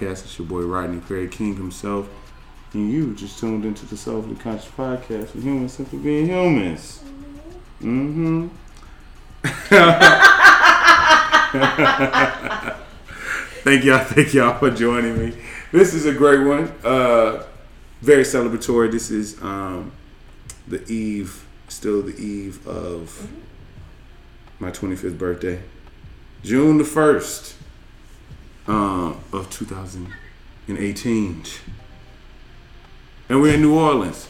Podcast. It's your boy Rodney Craig King himself. And you just tuned into the Soulfully Conscious Podcast for humans simply being humans. Mm-hmm. thank y'all, thank y'all for joining me. This is a great one. Uh very celebratory. This is um the eve, still the eve of my 25th birthday. June the 1st um, of 2018. And we're in New Orleans.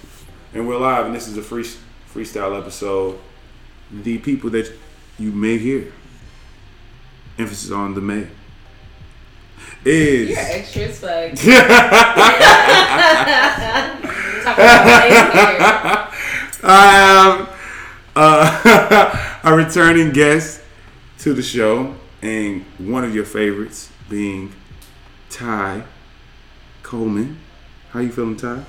And we're live, and this is a free, freestyle episode. The people that you may hear, emphasis on the may, is. You're extra as fuck. I am uh, a returning guest to the show, and one of your favorites being Ty Coleman. How you feeling, Ty?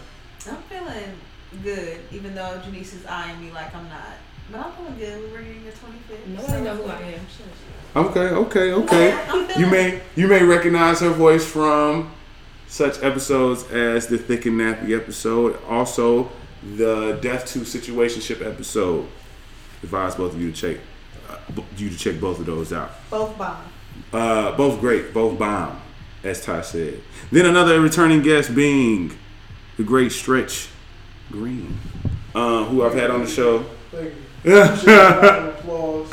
I'm feeling good, even though Jenese is eyeing me like I'm not. But I'm feeling good. We're getting your 25th. Nobody know who I am. Okay, okay, okay. You may you may recognize her voice from such episodes as the Thick and Nappy episode, also the Death to Situationship episode. Advise both of you to check uh, you to check both of those out. both bomb. Uh, both great, both bomb, as Ty said. Then another returning guest being the great Stretch Green, uh, who I've had on the show. Thank you. Appreciate the applause.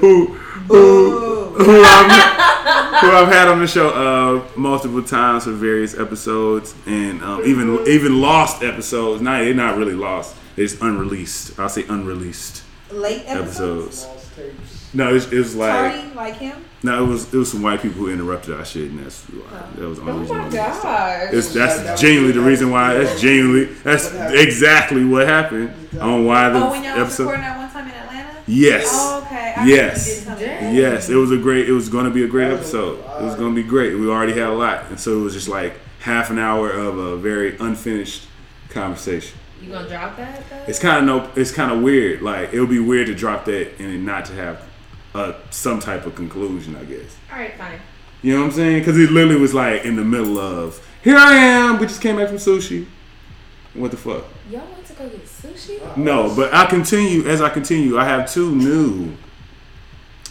who who who I've, who I've had on the show uh, multiple times for various episodes and um, even even lost episodes. Not they're not really lost. It's unreleased. I'll say unreleased Late episodes. episodes. Lost tapes. No, it, it was like Tardy, like him. no, it was it was some white people who interrupted our shit, and that's oh. that was the Oh only reason. my why we missed gosh. It's, that's genuinely the reason why. That's genuinely that's exactly what happened on why the Oh, when y'all was episode. recording that one time in Atlanta. Yes. Oh, okay. I Yes. Didn't tell me that. Dang. Yes, it was a great. It was going to be a great episode. It was going to be great. We already had a lot, and so it was just like half an hour of a very unfinished conversation. You gonna drop that? Though? It's kind of no. It's kind of weird. Like it would be weird to drop that and not to have uh, some type of conclusion. I guess. All right, fine. You know what I'm saying? Because it literally was like in the middle of here I am. We just came back from sushi. What the fuck? Y'all want to go get sushi? No, but I continue as I continue. I have two new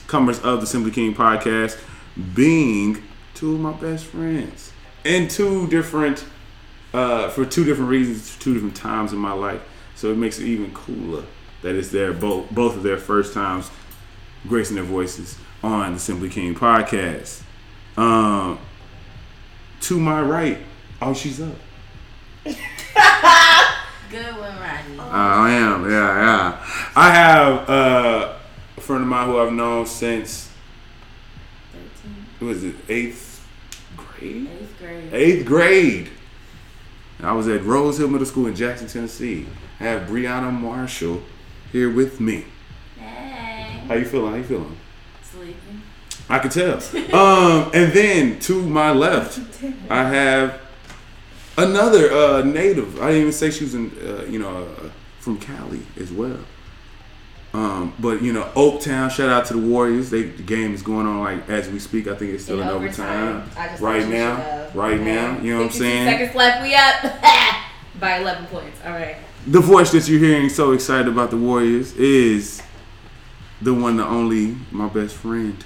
comers of the Simply King podcast, being two of my best friends, and two different, uh, for two different reasons, two different times in my life. So it makes it even cooler that it's their both both of their first times gracing their voices on the Simply King podcast. Um, to my right, oh, she's up. Good one, Rodney. I am, yeah, yeah. I have uh, a friend of mine who I've known since who was it eighth grade? Eighth grade. Eighth grade. I was at Rose Hill Middle School in Jackson, Tennessee. I have Brianna Marshall here with me. How you feeling? How you feeling? Sleeping. I could tell. Um, and then to my left, I have another uh, native. I didn't even say she was in, uh, you know, uh, from Cali as well. Um, but you know, Oaktown. Shout out to the Warriors. They, the game is going on like as we speak. I think it's still in, In overtime, overtime. Right now. Right Okay. now, you know what I'm saying. Seconds left. We up by 11 points. All right. The voice that you're hearing so excited about the Warriors is the one, the only, my best friend,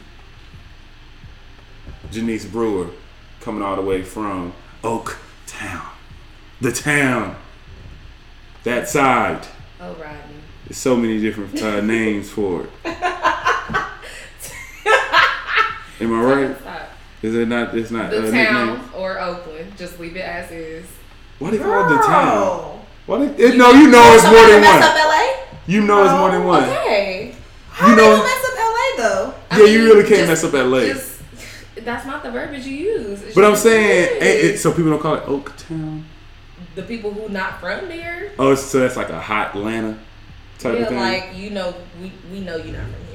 Jenese Brewer, coming all the way from Oak Town, the town, that side. Oh, Rodney. There's so many different uh, names for it. Am I right? Stop. Is it not? It's not The uh, town nickname. or Oakland. Just leave it as is. Why they call it the town? Why they, it, no, you know it's more than one. LA? You know it's more than one. Okay. How You know- gonna mess up LA though? I Yeah, mean, you really can't just- mess up LA. Just, that's not the verbiage you use. It's But I'm saying, what it it, is. so people don't call it Oak Town. the people who not from there. Oh, so that's like a hot Atlanta type Yeah, of thing. like you know, we we know you're not from here.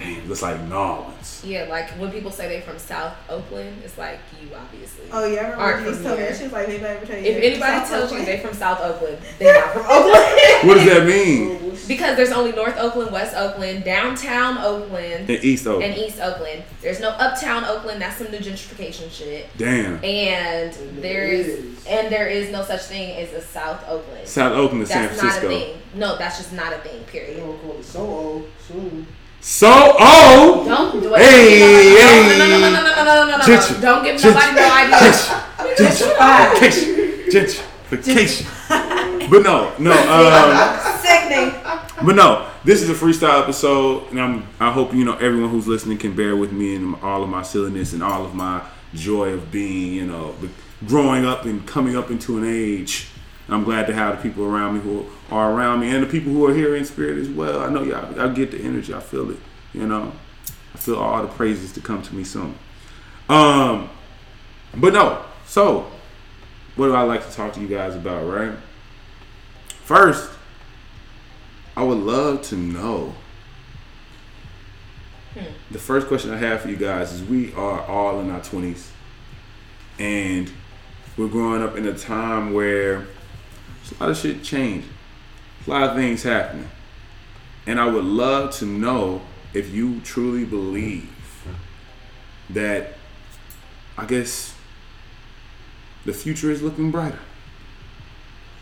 Damn, looks like Nolans. Yeah, like when people say they're from South Oakland, it's like you obviously. Oh yeah, I remember Aren't when Denise from told me here. that. She was like, "Maybe ever tell you." if anybody South tells you Oakland- they from South Oakland, they're not from Oakland. What does that mean? Oh, because there's only North Oakland, West Oakland, downtown Oakland, In East Oakland. and East Oakland. There's no uptown Oakland. That's some new gentrification shit. Damn. And there's and there is no such thing as a South Oakland. South Oakland is San That's not a Francisco. thing. No, that's just not a thing. They Period. gonna call it so old soon. So oh Don't do it. Hey, no, no, no, no, no, no, no, no, no, no. Ginger. Don't give nobody no ideas. gentrification. Gentrification. But no, no, um Sickening. But no, this is a freestyle episode, and I'm. I hope you know everyone who's listening can bear with me and all of my silliness and all of my joy of being, you know, growing up and coming up into an age. I'm glad to have the people around me who are around me and the people who are here in spirit as well. I know y'all. I get the energy. I feel it. You know, I feel all the praises to come to me soon. Um, but no. So, what do I like to talk to you guys about? Right. First, I would love to know. The first question I have for you guys is we are all in our 20s and we're growing up in a time where a lot of shit changing. A lot of things happening. And I would love to know if you truly believe that I guess the future is looking brighter.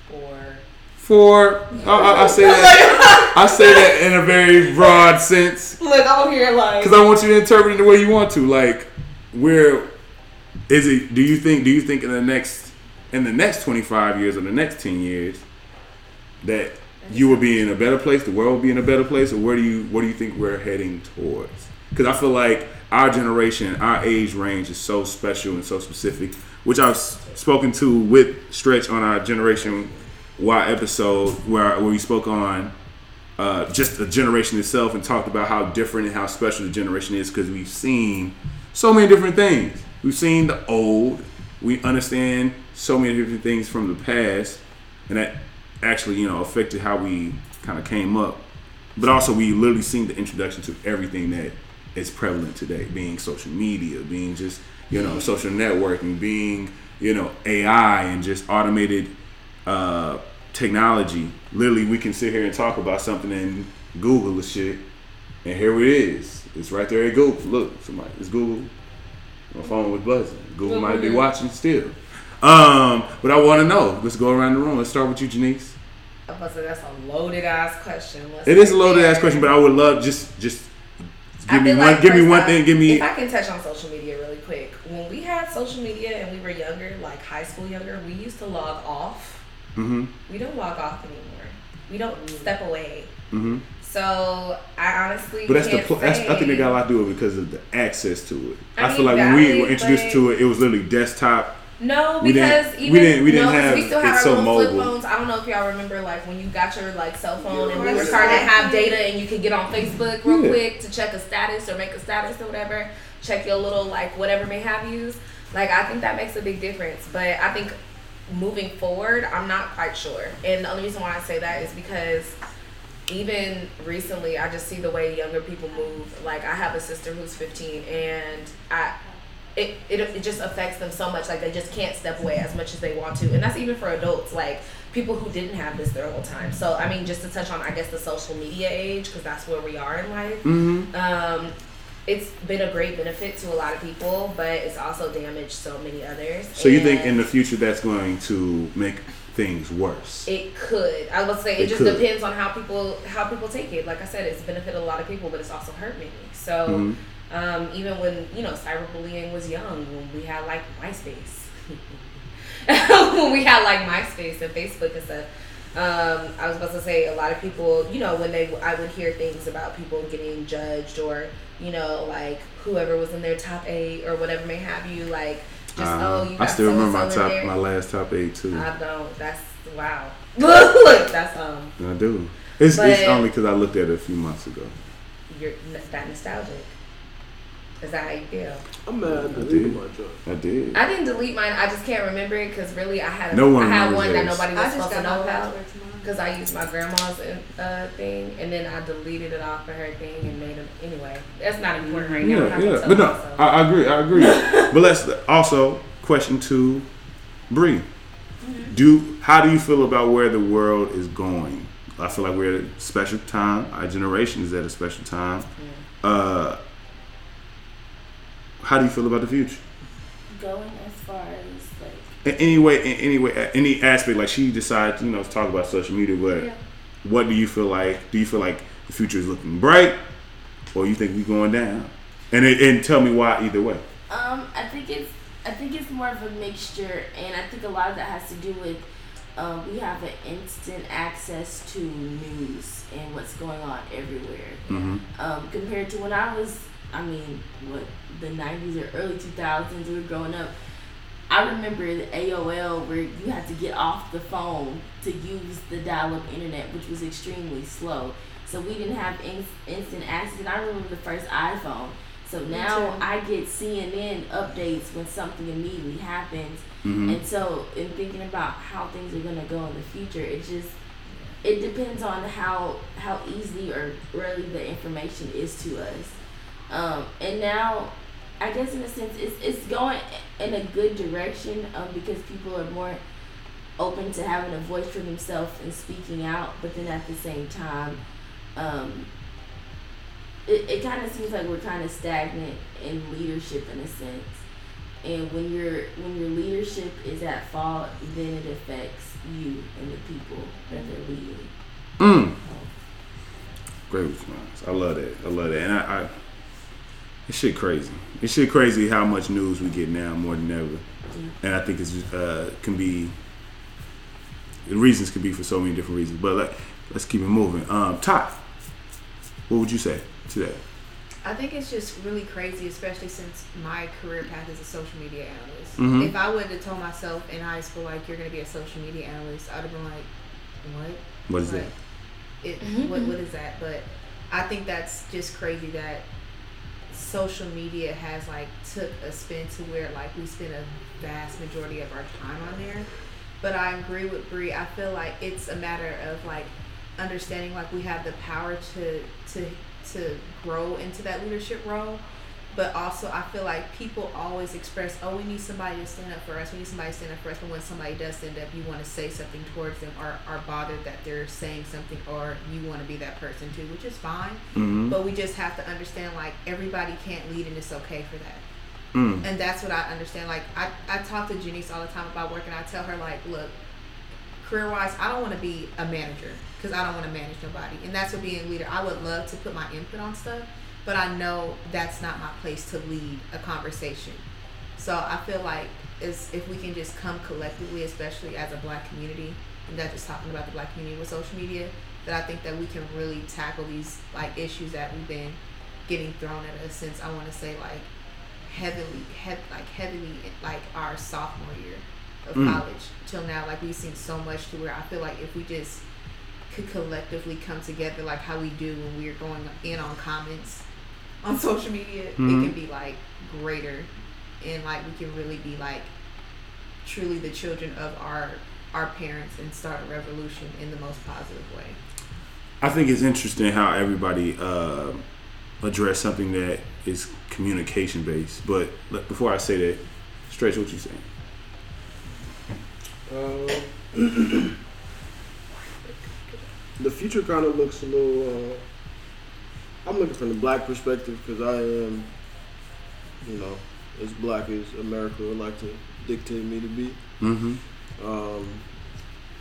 For For I, I, say that I say that in a very broad sense look, I'm here like because I want you to interpret it the way you want to. Like, where is it? Do you think? Do you think in the next in the next twenty five years or the next ten years that you will be in a better place? The world will be in a better place, or where do you what do you think we're heading towards? Because I feel like our generation, our age range is so special and so specific, which I've spoken to with Stretch on our Generation Y episode where where we spoke on uh, just the generation itself and talked about how different and how special the generation is because we've seen so many different things. We've seen the old. We understand so many different things from the past, and that actually, you know, affected how we kind of came up. But also, we literally seen the introduction to everything that is prevalent today, being social media, being just you know social networking, being you know AI and just automated uh, technology. Literally, we can sit here and talk about something and Google the shit, and here it is. It's right there at Google. Look, somebody, it's Google. My phone was buzzing. Google might be watching still. Um, but I want to know. Let's go around the room. Let's start with you, Jenese. I'm about to say that's a loaded ass question. Let's It is a start loaded there. ass question, but I would love just just I give me one. like give me one off, thing. Give me. If I can touch on social media really quick, when we had social media and we were younger, like high school younger, we used to log off. hmm We don't log off anymore. We don't step away. hmm So I honestly But that's the. can't Pl- that's, I think they got a lot to do with it because of the access to it. I, I feel like when we were introduced but- to it, it was literally desktop. No, We because didn't- we even didn't- we didn't no, 'cause have we still it had our so little flip phones. I don't know if y'all remember like when you got your like cell phone and we Yeah, were starting to have data and you could get on Facebook real Yeah. quick to check a status or make a status or whatever, check your little like whatever may have yous. Like I think that makes a big difference. But I think moving forward, I'm not quite sure. And the only reason why I say that is because even recently I just see the way younger people move. Like I have a sister who's 15 and I it, it, it just affects them so much. Like they just can't step away as much as they want to. And that's even for adults like people who didn't have this their whole time. So i mean just to touch on i guess the social media age because that's where we are in life. Mm-hmm. um, it's been a great benefit to a lot of people but it's also damaged so many others. So you think in the future that's going to make things worse? it could i would say it, It just could. depends on how people how people take it like i said it's benefited a lot of people but it's also hurt many so Mhm. um, even when you know cyberbullying was young, when we had like MySpace, when we had like MySpace and Facebook and stuff. Um, I was about to say a lot of people, you know, when they I would hear things about people getting judged or you know like whoever was in their top eight or whatever may have you like just Uh, oh you I still remember my top, there. my last top eight too. I don't. That's wow. Look, that's um, I do. It's, it's only because I looked at it a few months ago. you're that nostalgic. Is that how you feel? I'm mad. I did. deleted my joint. I did. I didn't delete mine. I just can't remember it because really I had a, No one I had one that theirs. nobody I was just supposed to know about. Password tomorrow. because I used my grandma's uh, thing, and then I deleted it off of her thing and made it anyway. That's not important right now. Yeah, yeah. But no, myself. I, I agree. I agree. but let's also question two, Brii. Do how do you feel about where the world is going? I feel like we're at a special time. Our generation is at a special time. Uh, how do you feel about the future? Going as far as like In any way, in any way, any aspect. Like she decides, you know, to talk about social media. But Yeah. what do you feel like? Do you feel like the future is looking bright, or you think we're going down? And it, and tell me why either way. Um, I think it's I think it's more of a mixture, and I think a lot of that has to do with um, we have an instant access to news and what's going on everywhere. Mm-hmm. Um, compared to when I was, I mean, what the '90s or early 2000s, we were growing up. I remember the AOL where you had to get off the phone to use the dial-up internet, which was extremely slow. So we didn't have in- instant access. And I remember the first iPhone. So now. I get CNN updates when something immediately happens. Mm-hmm. And so, in thinking about how things are gonna go in the future, it just it depends on how how easily or rarely the information is to us. Um, and now, I guess in a sense, it's it's going in a good direction um, because people are more open to having a voice for themselves and speaking out. But then at the same time, um, it, it kind of seems like we're kind of stagnant in leadership in a sense. And when your when your leadership is at fault, then it affects you and the people that they're leading. Mm. Great response. I love that. I love that. And I, I it's shit crazy. It's shit crazy how much news we get now more than ever. And I think it's uh can be the reasons can be for so many different reasons. But like let's keep it moving. Um Ty, what would you say to that? I think it's just really crazy, especially since my career path is a social media analyst. Mhm. If I would have told myself in high school, like, you're going to be a social media analyst, I'd have been like, what? What is that? Like, It, what, what is that? But I think that's just crazy that social media has like took a spin to where like we spend a vast majority of our time on there. But I agree with Brii. I feel like it's a matter of like understanding like we have the power to to to grow into that leadership role. But also, I feel like people always express, "Oh, we need somebody to stand up for us. We need somebody to stand up for us." But when somebody does stand up, you want to say something towards them, or are bothered that they're saying something, or you want to be that person too, which is fine. Mm-hmm. But we just have to understand, like everybody can't lead, and it's okay for that. Mm. And that's what I understand. Like I, I talk to Jenese all the time about work, and I tell her like, look, career wise, I don't want to be a manager because I don't want to manage nobody, and that's what being a leader. I would love to put my input on stuff, but I know that's not my place to lead a conversation. So I feel like is if we can just come collectively, especially as a black community, and not just talking about the black community with social media, that I think that we can really tackle these like issues that we've been getting thrown at us since I want to say like heavily, hev- like heavily like our sophomore year of Mm. college till now. Like we've seen so much to where I feel like if we just could collectively come together like how we do when we're going in on comments on social media, Mhm. it can be like greater and like we can really be like truly the children of our our parents and start a revolution in the most positive way. I think it's interesting how everybody uh, address something that is communication based. But before I say that, stretch what you saying. Um, the future kind of looks a little. Uh, I'm looking from the black perspective because I am, you know, as black as America would like to dictate me to be. Mm-hmm. Um,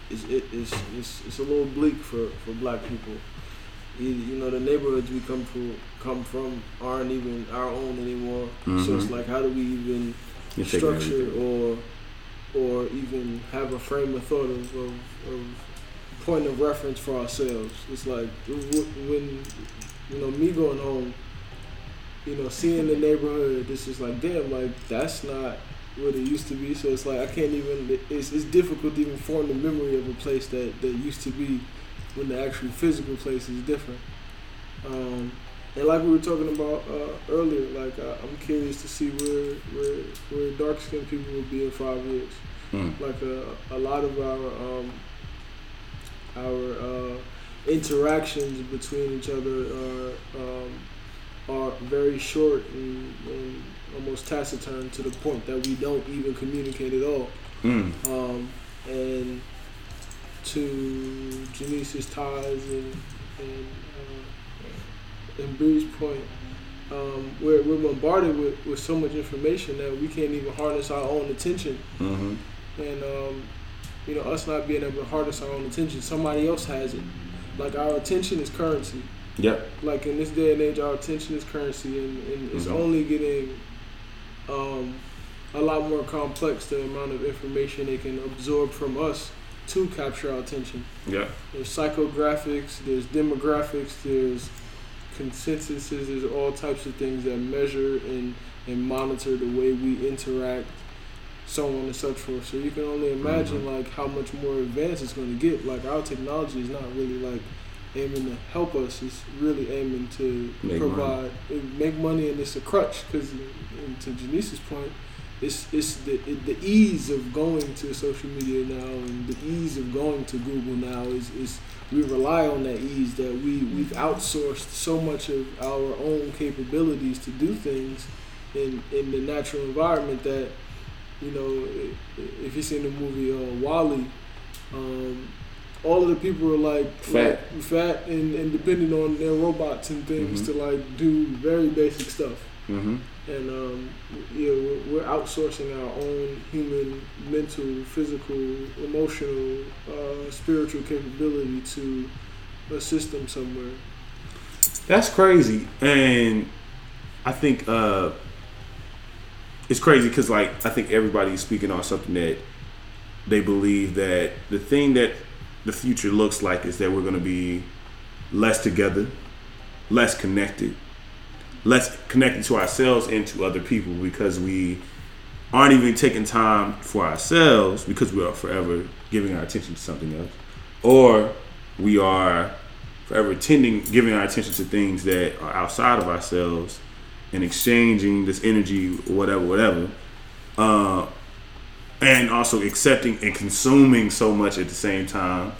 it's, it, it's, it's, it's a little bleak for, for black people. You, you know, the neighborhoods we come from come from aren't even our own anymore. So it's Mhm. like, how do we even You structure or or even have a frame of thought of, of, of point of reference for ourselves. It's like when you know me going home, you know, seeing the neighborhood. this is like damn, like that's not what it used to be. So it's like I can't even. It's it's difficult to even form the memory of a place that that used to be when the actual physical place is different. Um, and like we were talking about uh, earlier, like uh, I'm curious to see where where where dark skinned people will be in five years. Mm. Like a, a lot of our um, our uh, interactions between each other are um, are very short and, and almost taciturn to the point that we don't even communicate at all. Mm. Um, and to Jenese's Ty's and and, uh, and Brii's point, um, we're, we're bombarded with, with so much information that we can't even harness our own attention. hmm And um, you know, us not being able to harness our own attention, somebody else has it. Like our attention is currency. Yep. Like in this day and age, our attention is currency, and, and it's Mhm. only getting um, a lot more complex the amount of information they can absorb from us to capture our attention. Yeah. There's psychographics, there's demographics, there's consensuses, there's all types of things that measure and, and monitor the way we interact, so on and such forth. So you can only imagine mm-hmm. like how much more advanced it's going to get. Like our technology is not really like aiming to help us; it's really aiming to Make provide make money, and it's a crutch. Because to Jenese's point, it's it's the it, the ease of going to social media now and the ease of going to Google now is is we rely on that ease that we we've outsourced so much of our own capabilities to do things in in the natural environment that you know if you've seen the movie uh, WALL-E um, all of the people are like Fat. like, fat and, and depending on their robots and things Mhm. to like do very basic stuff hmm and um, yeah, we're, we're outsourcing our own human, mental, physical, emotional, uh, spiritual capability to a system somewhere. That's crazy, and I think uh, it's crazy because like I think everybody's speaking on something that they believe that the thing that the future looks like is that we're going to be less together, less connected, less connected to ourselves and to other people because we aren't even taking time for ourselves because we are forever giving our attention to something else, or we are forever tending giving our attention to things that are outside of ourselves and exchanging this energy, whatever, whatever. Uh, and also accepting and consuming so much at the same time.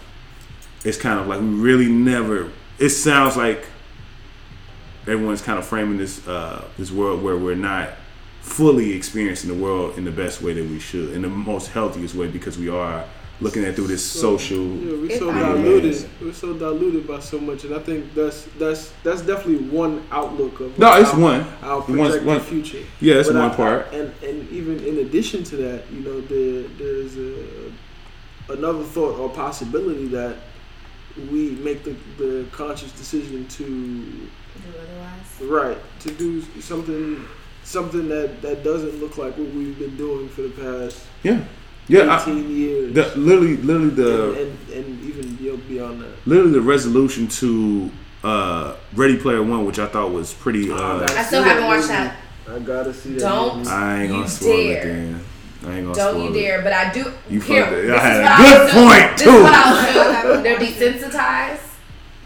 It's kind of like we really never. It sounds like everyone's kind of framing this uh, this world where we're not fully experiencing the world in the best way that we should, in the most healthiest way, because we are looking at through this social. Yeah, we're so diluted. may. We're so diluted by so much, and I think that's that's that's definitely one outlook of No, it's our, one. our One- projected one- future. Yeah, that's But one I- part. and and even in addition to that, you know, there there's a, another thought or possibility that we make the, the conscious decision to Do otherwise. right to do something something that that doesn't look like what we've been doing for the past Yeah, yeah. I, 18 years the, literally, literally the and, and and even beyond- beyond that. literally the resolution to uh, Ready Player One, which I thought was pretty. Uh, I still haven't watched that. I gotta see that. Don't. movie. I ain't gonna spoil dare. it. Then I ain't gonna Don't spoil you it. dare! But I do. You here, fucked it. this I is had a good I'll do. point, This too. is what I'll do. They're desensitized.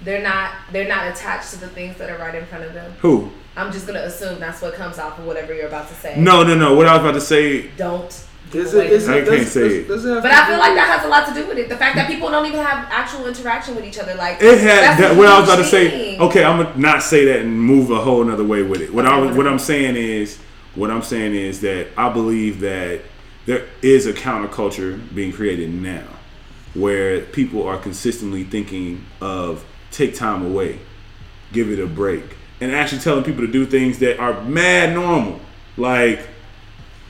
They're not. They're not attached to the things that are right in front of them. Who? I'm just gonna assume that's what comes off of whatever you're about to say. No, no, no. What I was about to say. Don't. Give Is it, is the I it, can't does, say does, it. does it But I feel like that has a lot to do with it. The fact that people don't even have actual interaction with each other. Like It had that, a what I was about to say. Okay, I'm gonna not say that and move a whole another way with it. What I Okay, was, what I'm saying is, what I'm saying is that I believe that there is a counterculture being created now, where people are consistently thinking of take time away, give it a break, and actually telling people to do things that are mad normal, like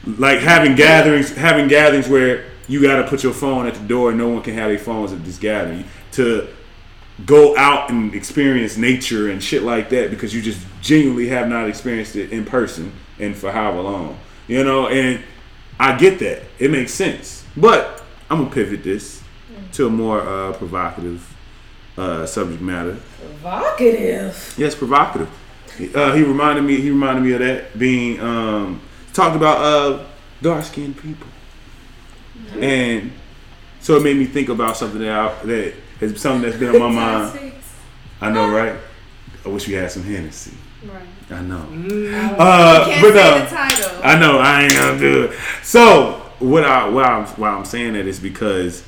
like having gatherings, having gatherings where you got to put your phone at the door and no one can have their phones at this gathering. To go out and experience nature and shit like that because you just genuinely have not experienced it in person and for however long, you know. And I get that; it makes sense. But I'm gonna pivot this to a more uh, provocative uh, subject matter. Provocative. Yes, provocative. Uh, he reminded me. He reminded me of that being um, talked about uh, dark skinned people, and so it made me think about something that I, that has something that's been on my mind. I know, right? I wish we had some Hennessy. Right. I know. Mm, Uh, Can't but say no, the title. I know I ain't gonna do it. So what I why I'm why I'm saying that is because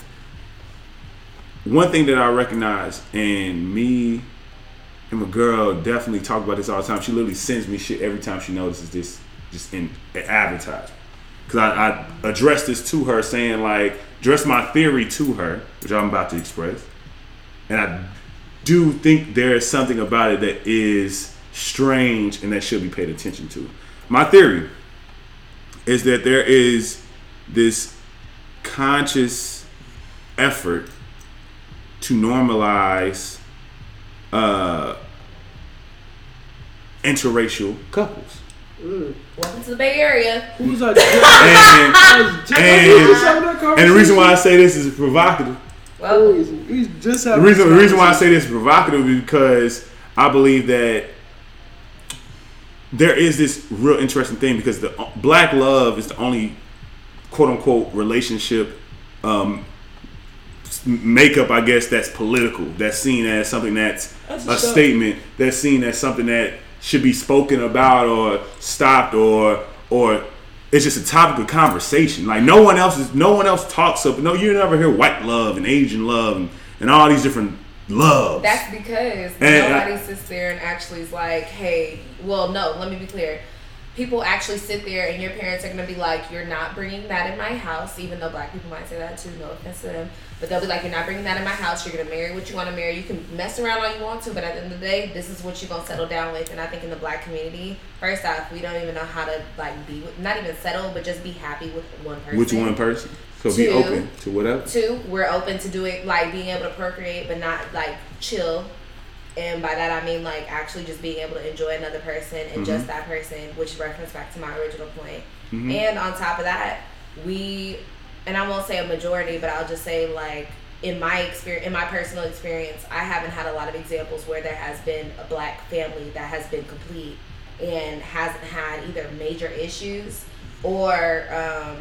one thing that I recognize, and me and my girl definitely talk about this all the time. She literally sends me shit every time she notices this, just in advertisement. Because I, I addressed this to her, saying like, address my theory to her, which I'm about to express, and I do think there is something about it that is strange and that should be paid attention to. My theory is that there is this conscious effort to normalize uh, interracial couples. Welcome to the Bay Area. Who's like? And, and, and the reason why I say this is provocative Well, He's just the reason, the reason why I say this is provocative is because I believe that there is this real interesting thing because the uh, black love is the only quote unquote relationship um, makeup, I guess, that's political. That's seen as something that's That's a a statement. That's seen as something that should be spoken about or stopped or or it's just a topic of conversation. Like no one else is, no one else talks of. No, you never hear white love and Asian love and, and all these different loves. that's because And I- nobody sits there and actually is like, hey, well, no, let me be clear. People actually sit there and your parents are going to be like, you're not bringing that in my house, even though black people might say that too, no offense to them. But they'll be like, you're not bringing that in my house. You're going to marry what you want to marry. You can mess around all you want to, but at the end of the day, this is what you're going to settle down with. And I think in the black community, first off, we don't even know how to like be, with, not even settle, but just be happy with one person. Which one person? So be open to whatever. Two, we're open to doing like being able to procreate, but not like chill. And by that I mean like actually just being able to enjoy another person and just mm-hmm. that person, which reference back to my original point. Mm-hmm. And on top of that, we, and I won't say a majority, but I'll just say like in my experience, in my personal experience, I haven't had a lot of examples where there has been a black family that has been complete and hasn't had either major issues or um,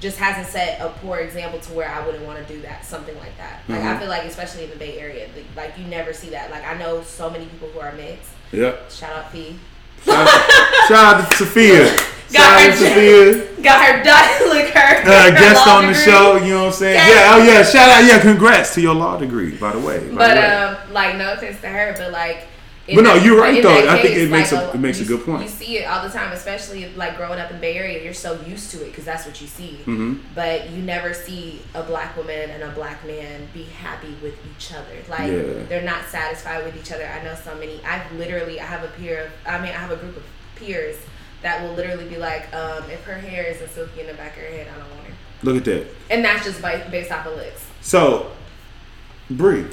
just hasn't set a poor example to where I wouldn't want to do that, something like that. Like I Mhm. feel like, especially in the Bay Area, like you never see that. Like I know so many people who are mixed. Yep. Shout out P. Shout out, shout out to Sophia. Got Shout out her to Sophia. Got her look her. Uh, her guest on the degree. show, you know what I'm saying? Yes. Yeah, oh yeah, shout out, yeah, congrats to your law degree, by the way. by But the way. um, like no offense to her, but like. But no, you're right, though. I think it makes like, a- it makes a good point. You see it all the time, especially like growing up in the Bay Area. You're so used to it because that's what you see. Mhm. But you never see a black woman and a black man be happy with each other. Like Yeah. they're not satisfied with each other. I know so many. I've literally, I have a peer of, I mean, I have a group of peers that will literally be like, um, if her hair isn't silky in the back of her head, I don't want her. Look at that. And that's just based off of looks. So, Brii,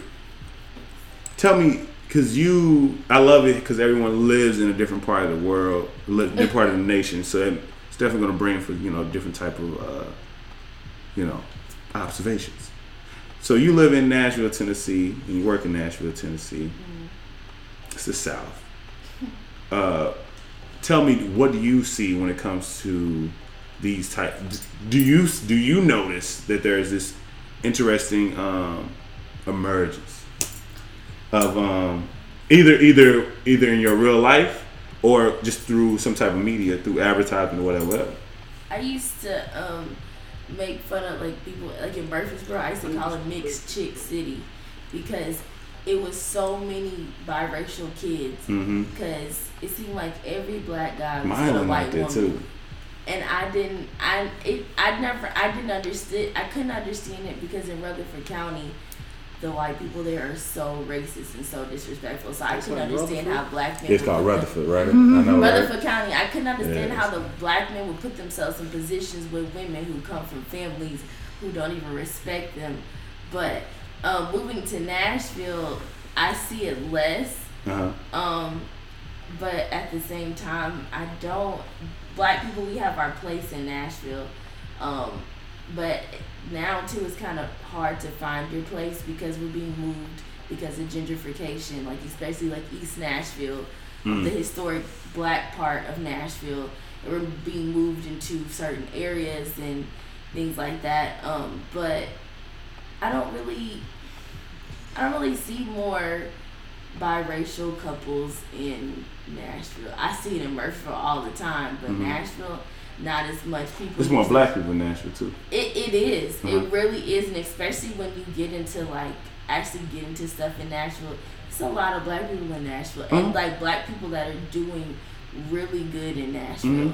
tell me, because you, I love it because everyone lives in a different part of the world, different part of the nation. So it's definitely going to bring for you know different type of uh, you know observations. So you live in Nashville, Tennessee, and you work in Nashville, Tennessee. It's the South. Uh, tell me, what do you see when it comes to these type? Do you do you notice that there is this interesting um, emergence of um, either either either in your real life or just through some type of media, through advertising or whatever. I used to um, make fun of like people like in Murfreesboro. I used to call it mixed chick city because it was so many biracial kids. Mm-hmm. Because it seemed like every black guy was Mine a white woman. too. and I didn't I it I never I didn't understand I couldn't understand it because in Rutherford County the white people there are so racist and so disrespectful. So I It's couldn't understand Rutherford? how black men It's called put them- Rutherford, right? I know, right? Rutherford County, I couldn't understand Yeah, how the black men would put themselves in positions with women who come from families who don't even respect them. But um, moving to Nashville, I see it less. Uh-huh. Um, but at the same time, I don't. Black people, we have our place in Nashville. Um, but now too, it's kind of hard to find your place because we're being moved because of gentrification, like especially like East Nashville, Mm. the historic black part of Nashville. We're being moved into certain areas and things like that. Um, but I don't really, I don't really see more biracial couples in Nashville. I see it in Murfreesboro all the time, but Mhm. Nashville, not as much people. There's more black people in Nashville too. It it is. Uh-huh. It really is, and especially when you get into like actually get into stuff in Nashville. It's a lot of black people in Nashville, Uh-huh. and like black people that are doing really good in Nashville. Mhm.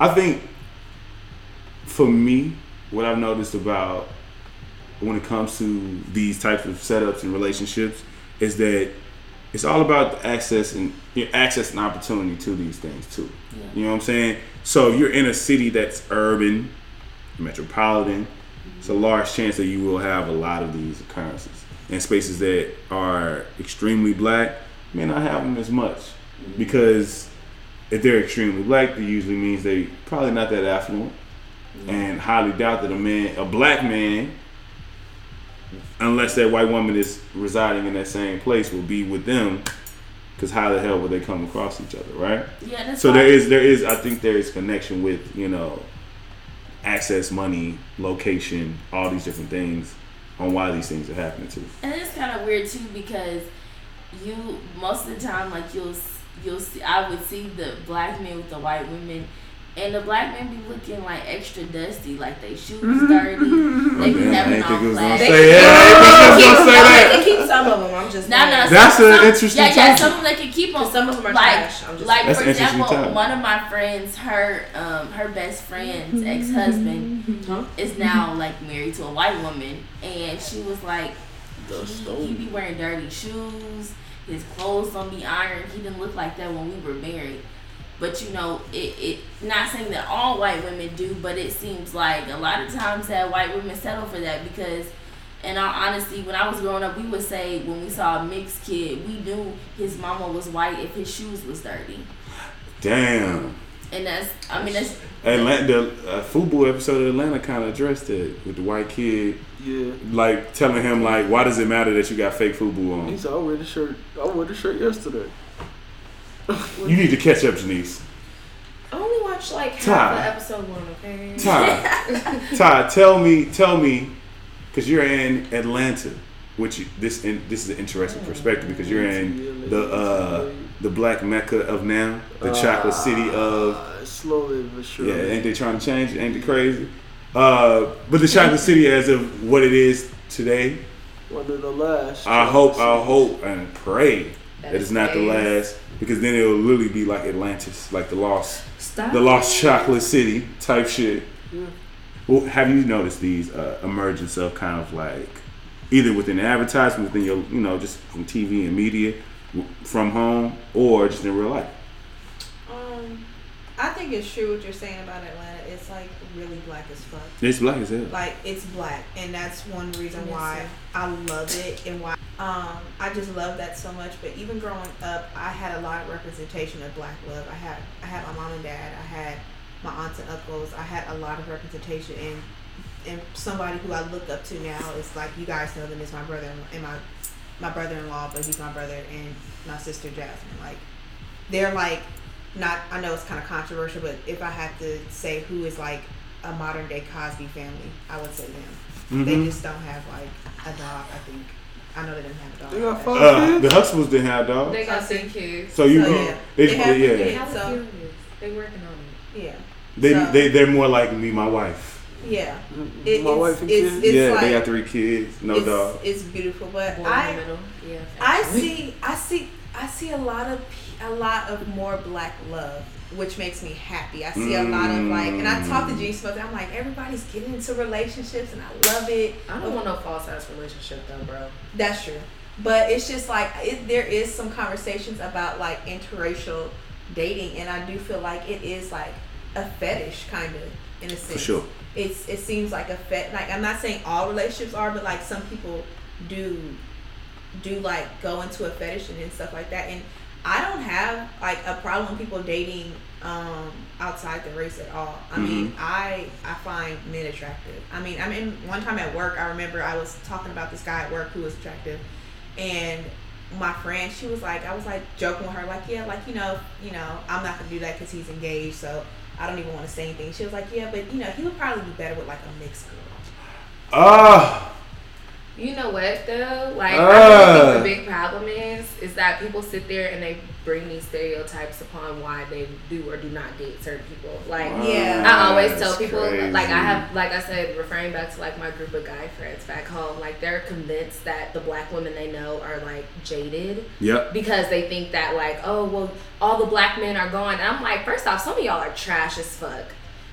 I think for me, what I've noticed about when it comes to these types of setups and relationships is that it's all about the access and you know, access and opportunity to these things too. Yeah. You know what I'm saying? So if you're in a city that's urban, metropolitan, it's a large chance that you will have a lot of these occurrences. And spaces that are extremely black may not have them as much because if they're extremely black, that usually means they probably not that affluent, and highly doubt that a man, a black man, unless that white woman is residing in that same place, will be with them. Because how the hell would they come across each other, right? Yeah, that's So there is, there is, I think there is connection with you know, access, money, location, all these different things on why these things are happening too. And it's kind of weird too because you most of the time like you'll you'll see I would see the black men with the white women. And the black men be looking like extra dusty, like they shoes mm-hmm. dirty. They mm-hmm. be Man, having didn't think it on black. They- say that. I didn't think it was gonna say that. They keep some of them. I'm just No, no. That's some, an some- interesting Yeah, yeah. topic. Some of them they can keep on. 'Cause some of them are like, trash. I'm just like That's for an example, topic. one of my friends, her um her best friend's mm-hmm. ex husband Huh? is now like married to a white woman, and she was like, he, he be wearing dirty shoes. His clothes don't be ironed. He didn't look like that when we were married. But you know, it, it not saying that all white women do, but it seems like a lot of times that white women settle for that because in all honesty, when I was growing up, we would say when we saw a mixed kid, we knew his mama was white if his shoes was dirty. Damn. And that's, I mean, that's Atlanta, the uh, Fubu episode of Atlanta kind of addressed it with the white kid, Yeah. like telling him like, why does it matter that you got fake Fubu on? He said, I wear the shirt. I wore the shirt yesterday. You need to catch up, Jenese. I only watched like half Ty. of episode one. Okay. Ty, Ty, tell me, tell me, because you're in Atlanta, which you, this in, this is an interesting perspective because you're in the uh, the black mecca of now, the chocolate city of Uh, slowly but surely. yeah. Ain't they trying to change it? Ain't it crazy? Uh, but the chocolate city as of what it is today, One of the last. I hope, I hope and pray That that it's is not the last because then it'll literally be like Atlantis, like the lost, Stop. the lost chocolate city type shit. Yeah. Well, have you noticed these uh, emergence of kind of like either within advertisement, within your, you know, just from TV and media, from home, or just in real life? I think it's true what you're saying about Atlanta. It's like really black as fuck. It's black as hell. Like it's black, and that's one reason why. I love it and why um I just love that so much. But even growing up, I had a lot of representation of black love. I had I had my mom and dad. I had my aunts and uncles. I had a lot of representation, and and somebody who I look up to now is like you guys know them is my brother and my my brother-in-law, but he's my brother and my sister Jasmine. Like they're like not I know it's kind of controversial, but if I had to say who is like a modern day Cosby family, I would say them. They Mhm. just don't have like a dog. I think I know they didn't have a dog. They got but- five Uh, kids? the Huxtables didn't have dogs, They got three kids. so you, So, yeah. they, They have yeah, three They kids. have so- a few. They working on it. Yeah, they, So- they, they're more like me, my wife. yeah. It, My it's, wife and it's, kids. it's yeah, like they got three kids, no it's, dog. It's beautiful, but Boy I in the middle. Yeah. I see I see I see a lot of pe- a lot of more black love, which makes me happy. I see a lot of like, and I talk to mm. G Smith. I'm like, everybody's getting into relationships, and I love it. I don't want no false ass relationship though, bro. That's true, but it's just like it, there is some conversations about like interracial dating, and I do feel like it is like a fetish kind of in a sense. For sure. It's it seems like a fet like I'm not saying all relationships are, but like some people do do like go into a fetish and, and stuff like that. And I don't have like a problem with people dating um outside the race at all. I mean, I I find men attractive. I mean, I mean, one time at work, I remember I was talking about this guy at work who was attractive, and my friend, she was like, I was like joking with her, like, yeah, like you know, you know, I'm not gonna do that because he's engaged, so I don't even want to say anything. She was like, yeah, but you know, he would probably be better with like a mixed girl. Ah, You know what though? Like I Ah. really think the big problem is is that people sit there and they bring these stereotypes upon why they do or do not date certain people. Like Yeah. I always tell people crazy. like I have like I said, referring back to like my group of guy friends back home, like they're convinced that the black women they know are like jaded Yep. because they think that like, oh well all the black men are gone. And I'm like, first off, some of y'all are trash as fuck.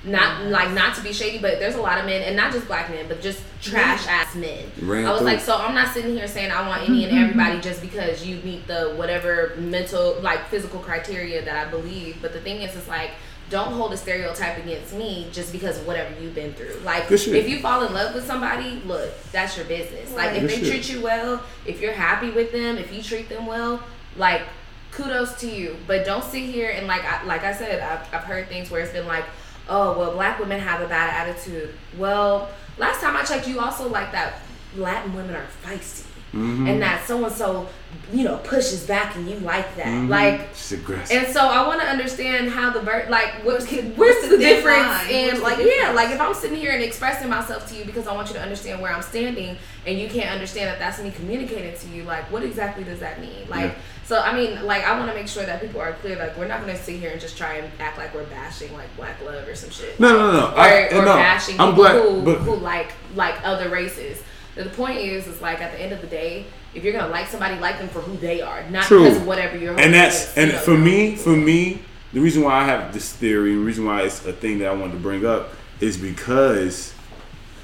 Not like not to be shady, but there's a lot of men, and not just black men, but just trash ass men. Ran I was through. like, so I'm not sitting here saying I want any and mm-hmm. everybody just because you meet the whatever mental, like physical criteria that I believe. But the thing is, it's like, don't hold a stereotype against me just because of whatever you've been through. Like, Good if you fall in love with somebody, look, that's your business. Like, if Good they shit. treat you well, if you're happy with them, if you treat them well, like, kudos to you. But don't sit here and like, I, like I said, I've, I've heard things where it's been like, oh well, black women have a bad attitude. Well, last time I checked, you also like that Latin women are feisty. Mm-hmm. And that so and so, you know, pushes back and you like that. Mhm. Like She's aggressive. and so I want to understand how the ver- like what, What's the- what's the, the difference line? in What's the like yeah like if I'm sitting here and expressing myself to you because I want you to understand where I'm standing and you can't understand that that's me communicating to you like what exactly does that mean like Yeah. So I mean like I want to make sure that people are clear like we're not gonna sit here and just try and act like we're bashing like black love or some shit No, no, no. or, I- or no, bashing I'm people who, but- who like like other races. The point is, is like at the end of the day, if you're gonna like somebody, like them for who they are, not True. because of whatever you're. and that's is, and you know. for me for me the reason why i have this theory and the reason why it's a thing that i wanted to bring up is because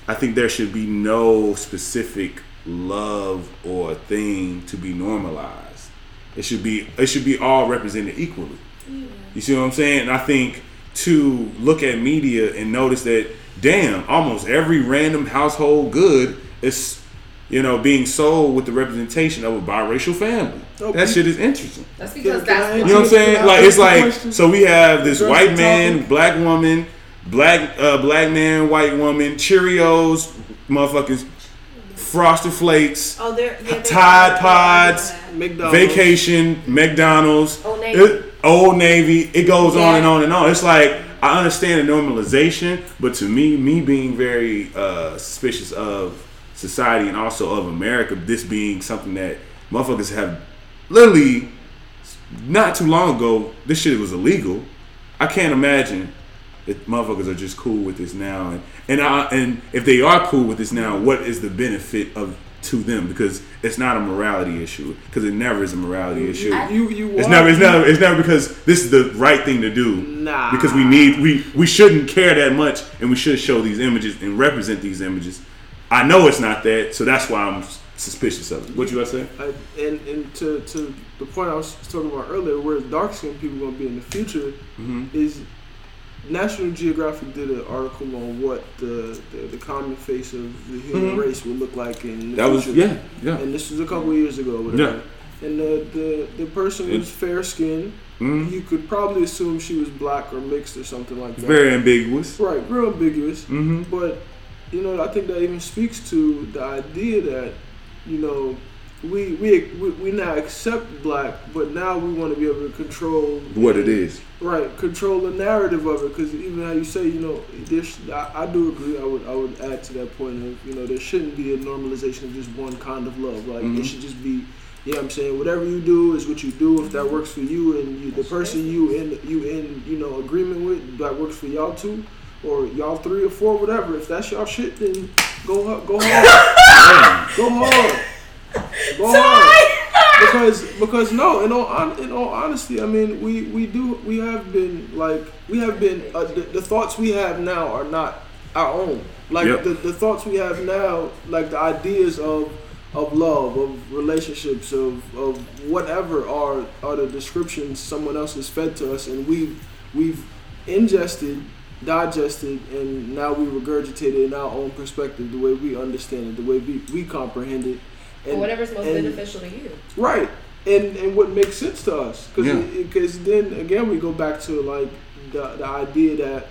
i think there should be no specific love or thing to be normalized it should be it should be all represented equally. You see what i'm saying? And i think to look at media and notice that damn almost every random household good is you know being sold with the representation of a biracial family. Oh, that shit is interesting. That's because that's you know what I'm saying? Like it's like so we have this Address white man, topic. black woman, black uh, black man, white woman, Cheerios, motherfuckers, Frosted Flakes, Oh, they're yeah, they Tide Pods, McDonald's. vacation, McDonald's, Old Navy. it- Old Navy. It goes on and on and on. It's like I understand the normalization, but to me, me being very uh, suspicious of society and also of America, this being something that motherfuckers have literally not too long ago. This shit was illegal. I can't imagine that motherfuckers are just cool with this now, and and I, and if they are cool with this now, what is the benefit of to them? Because it's not a morality issue. Because it never is a morality issue. You you It's never, it's never, it's never because this is the right thing to do. Nah. Because we need, we, we shouldn't care that much, and we should show these images and represent these images. I know it's not that, so that's why I'm suspicious of it. What you gotta say? I, and and to, to the point I was talking about earlier, where dark skinned people going to be in the future Mm-hmm. is National Geographic did an article on what the, the, the common face of the human Mhm. race would look like in the That was, future. yeah, yeah. And this was a couple of years ago, whatever. And the, the, the person It- was fair skinned. Mm-hmm. You could probably assume she was black or mixed or something like that. very ambiguous. right, real ambiguous. Mm-hmm. But you know, I think that even speaks to the idea that you know we we we, we now accept black, but now we want to be able to control What it is. Right, control the narrative of it because even how you say, you know, this I, I do agree. I would I would add to that point of you know there shouldn't be a normalization of just one kind of love. Like Mhm. it should just be. Yeah, I'm saying whatever you do is what you do. If that works for you and you, the person you in you in you know agreement with that works for y'all too, or y'all three or four, whatever. If that's y'all shit, then go hu- go hard, go hard, go hard. Because because no, in all hon- in all honesty, I mean we we do we have been like we have been uh, the, the thoughts we have now are not our own. Like Yep. the, the thoughts we have now, like the ideas of of love, of relationships, of, of whatever are are the descriptions someone else has fed to us, and we've we've ingested, digested, and now we regurgitate it in our own perspective, the way we understand it, the way we, we comprehend it, or whatever's most and- beneficial to you. Right. And and what makes sense to us, Yeah. because then again we go back to like the the idea that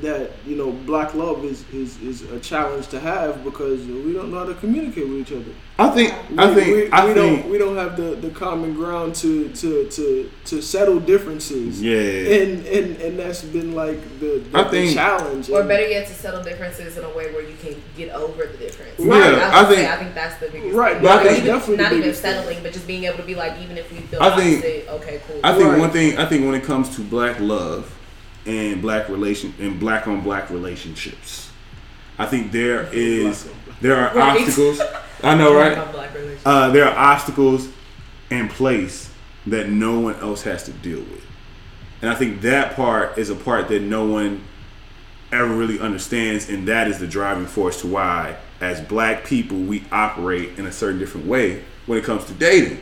that you know black love is, is is a challenge to have because we don't know how to communicate with each other. I think. We, I think. we, I we think. don't we don't have the, the common ground to, to, to, to settle differences. Yeah. And, and and that's been like the, the, I the think- challenge. Or better yet, to settle differences in a way where you can get over the difference. Yeah, Like, I would say, think- I think that's the biggest. Right, thing. but I Not think- even, definitely the not even biggest thing. settling, but just being able to be like, even if we feel I think- opposite, okay, cool. I think Right. one thing. I think when it comes to black love and black relation and black on black relationships, I think there is there are Right. obstacles. I know, right? Black. Uh, there are obstacles in place that no one else has to deal with, and I think that part is a part that no one ever really understands, and that is the driving force to why, as black people, we operate in a certain different way when it comes to dating,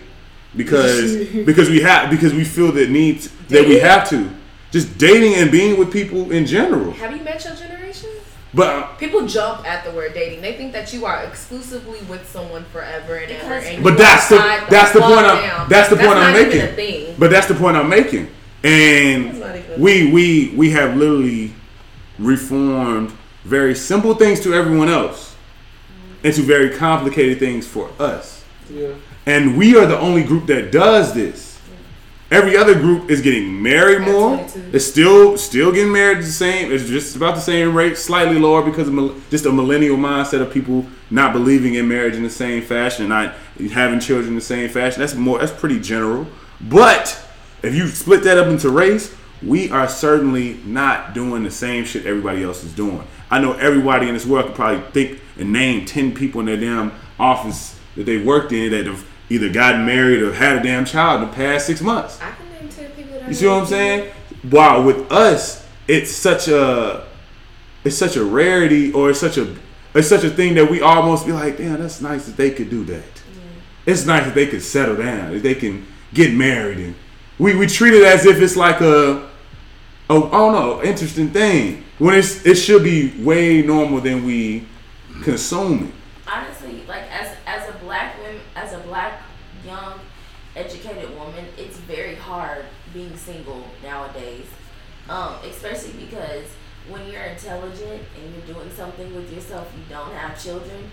because because we have because we feel the need that we have to just dating and being with people in general. Have you met your generation? But uh, People jump at the word dating. They think that you are exclusively with someone forever and ever. Because- And But that's the- outside that's the point I'm- that's the point I'm even making. a thing. But that's the point I'm making. And That's not even- we we we have literally reformed very simple things to everyone else into very complicated things for us. yeah. And we are the only group that does this. Every other group is getting married more. It's still still getting married the same. It's just about the same rate, slightly lower because of just a millennial mindset of people not believing in marriage in the same fashion, not having children in the same fashion. That's more. That's pretty general. But if you split that up into race, we are certainly not doing the same shit everybody else is doing. I know everybody in this world could probably think and name ten people in their damn office that they worked in that have either gotten married or had a damn child in the past six months. I can name ten people. That You see what I'm saying? Wow, with us, it's such a it's such a rarity or it's such a it's such a thing that we almost be like, damn, that's nice that they could do that. It's nice that they could settle down, that they can get married and we, we treat it as if it's like a oh I don't know, interesting thing. When it's it should be way normal than we consume it. honestly, like as as a black woman, as a black young, educated woman, it's very hard being single nowadays. Um, especially because when you're intelligent and you're doing something with yourself, you don't have children.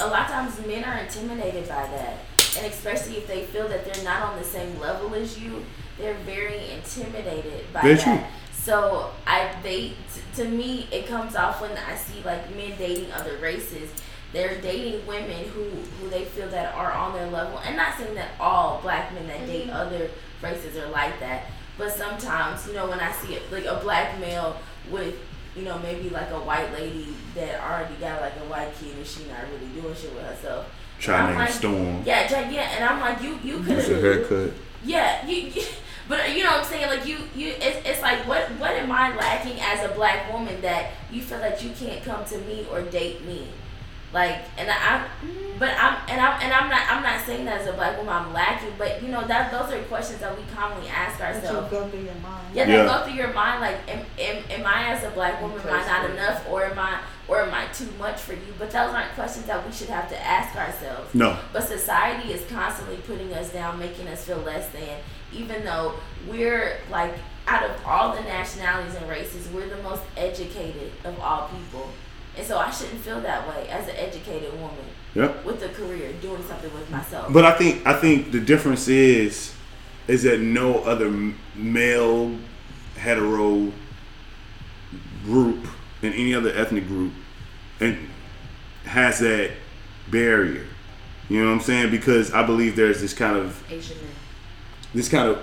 A lot of times, men are intimidated by that, and especially if they feel that they're not on the same level as you, they're very intimidated by Very that. true. So I they t- to me it comes off when I see like men dating other races. They're dating women who who they feel that are on their level. And not saying that all black men that date other races are like that, but sometimes you know when I see it like a black male with you know maybe like a white lady that already got like a white kid and she not really doing shit with herself. Trying to like, Storm. Yeah, yeah, and I'm like you you could It's a haircut. yeah, you, you but you know what I'm saying? Like you, you, it's, it's like what, what am I lacking as a black woman that you feel that you can't come to me or date me? Like, and I, but I'm, and I'm, and I'm not, I'm not saying that as a black woman I'm lacking, but you know that those are questions that we commonly ask That you ourselves. go through your mind. Yeah, they Yeah. go through your mind like, am, am, am I as a black woman, am I not enough, or am I, or am I too much for you? But those aren't questions that we should have to ask ourselves. No. But society is constantly putting us down, making us feel less than, even though we're like out of all the nationalities and races, we're the most educated of all people. And so I shouldn't feel that way as an educated woman Yep. with a career, doing something with myself. But I think I think the difference is is that no other male hetero group and any other ethnic group and has that barrier. You know what I'm saying? Because I believe there's this kind of Asian men. this kind of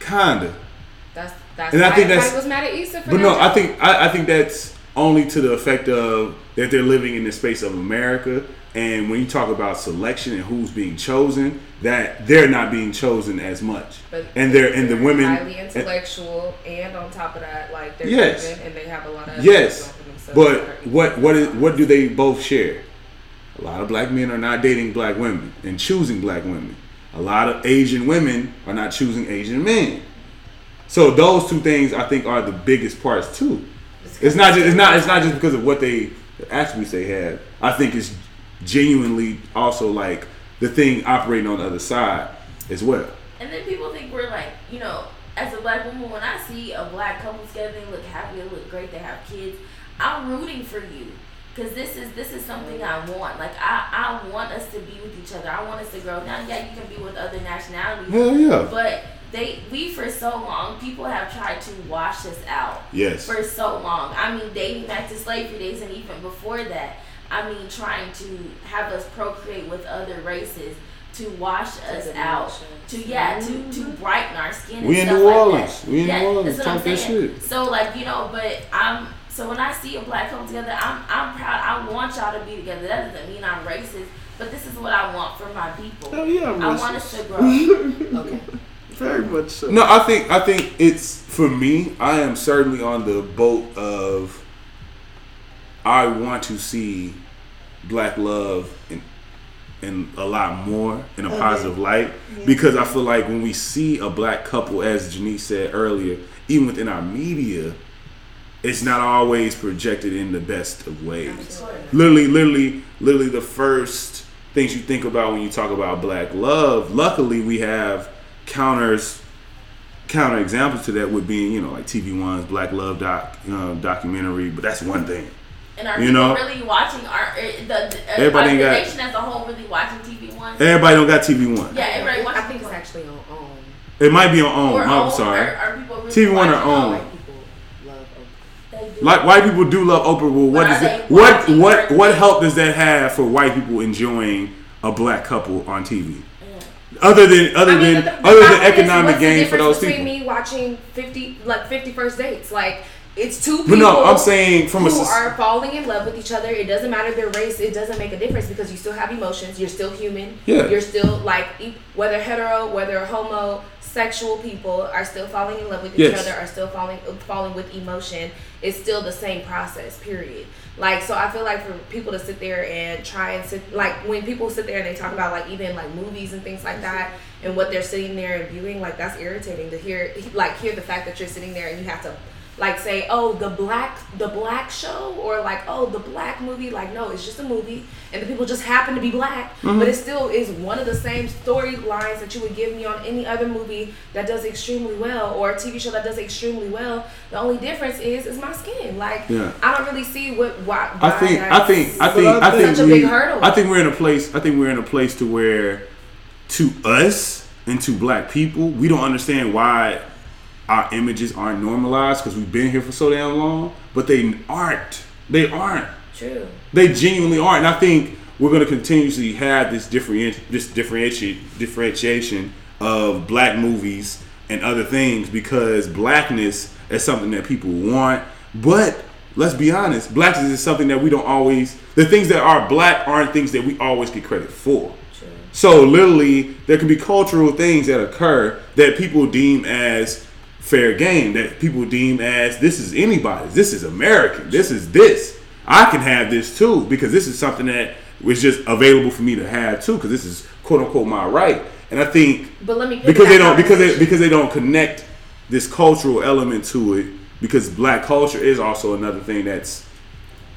kinda. That's that's And I why think that's- was mad at Issa for But that no, I think I, I think that's only to the effect of that they're living in the space of America. And when you talk about selection and who's being chosen, that they're not being chosen as much. But and they're and the women. highly intellectual, and on top of that, like they're Yes. and they have a lot of Yes, going for themselves. but what what is what do they both share? A lot of black men are not dating black women and choosing black women. A lot of Asian women are not choosing Asian men. So those two things I think are the biggest parts too. It's not just it's not it's not just because of what they the attributes they have. I think it's genuinely also like the thing operating on the other side as well. And then people think we're like, you know, as a black woman, when I see a black couple together, they look happy, they look great, they have kids. I'm rooting for you. Cause this is this is something I want. Like I, I want us to be with each other. I want us to grow. Now, yeah, you can be with other nationalities. Hell yeah. But they we for so long people have tried to wash us out Yes. for so long. I mean, dating back to slavery days and even before that. I mean, trying to have us procreate with other races to wash us out. emotions. To yeah, to to brighten our skin. We and in stuff New like Orleans. That. We in yeah, New Orleans. That's what I'm Talk that saying. shit. So like you know, but I'm so when I see a black couple together, I'm I'm proud. I want y'all to be together. That doesn't mean I'm racist, but this is what I want for my people. Hell yeah, I'm I racist. want us to grow. Okay. Very much so. No, I think I think it's for me. I am certainly on the boat of. I want to see black love in in a lot more in a positive light because I feel like when we see a black couple, as Jenese said earlier, even within our media, it's not always projected in the best of ways. Literally, literally, literally, the first things you think about when you talk about black love. Luckily, we have counters, counter examples to that would be you know, like TV One's Black Love doc um, documentary. But that's one thing. And are You people know? really watching? Are uh, the, the Everybody are the got- nation as a whole really watching TV One? Everybody don't got TV One. Yeah, everybody I think it's actually on OWN. It might be on OWN. Or I'm own, sorry. Are, are people really TV One or own. White people love Oprah. Like white people do love Oprah. Well, what But is are it? What what what help does that have for white people enjoying a black couple on TV? Other than other I mean, than but the- other the than economic the gain for those between people. me watching fifty like fifty first dates, like it's two people. But no, I'm saying from a who soc- are falling in love with each other. It doesn't matter their race. It doesn't make a difference because you still have emotions. You're still human. Yeah. You're still like whether hetero, whether homo, sexual people are still falling in love with each Yes. other. Are still falling falling with emotion. It's still the same process. Period. Like so, I feel like for people to sit there and try and sit like when people sit there and they talk about like even like movies and things like that and what they're sitting there and viewing like that's irritating to hear like hear the fact that you're sitting there and you have to like say oh the black the black show or like oh the black movie like no it's just a movie and the people just happen to be black Mm-hmm. but it still is one of the same storylines that you would give me on any other movie that does extremely well or a tv show that does extremely well the only difference is is my skin like Yeah. i don't really see what why, I think I think I think I think such a we, big hurdle. I think we're in a place I think we're in a place to where to us and to black people we don't understand why our images aren't normalized because we've been here for so damn long but they aren't they aren't true they genuinely aren't. And I think we're going to continuously have this different this differentiate differentiation of black movies and other things because blackness is something that people want. But let's be honest, blackness is something that we don't always. The things that are black aren't things that we always get credit for. true So literally, there can be cultural things that occur that people deem as fair game, that people deem as this is anybody's, this is American, this is this. I can have this too because this is something that was just available for me to have too because this is quote unquote my right. And I think but let me because they don't because they because they don't connect this cultural element to it because black culture is also another thing that's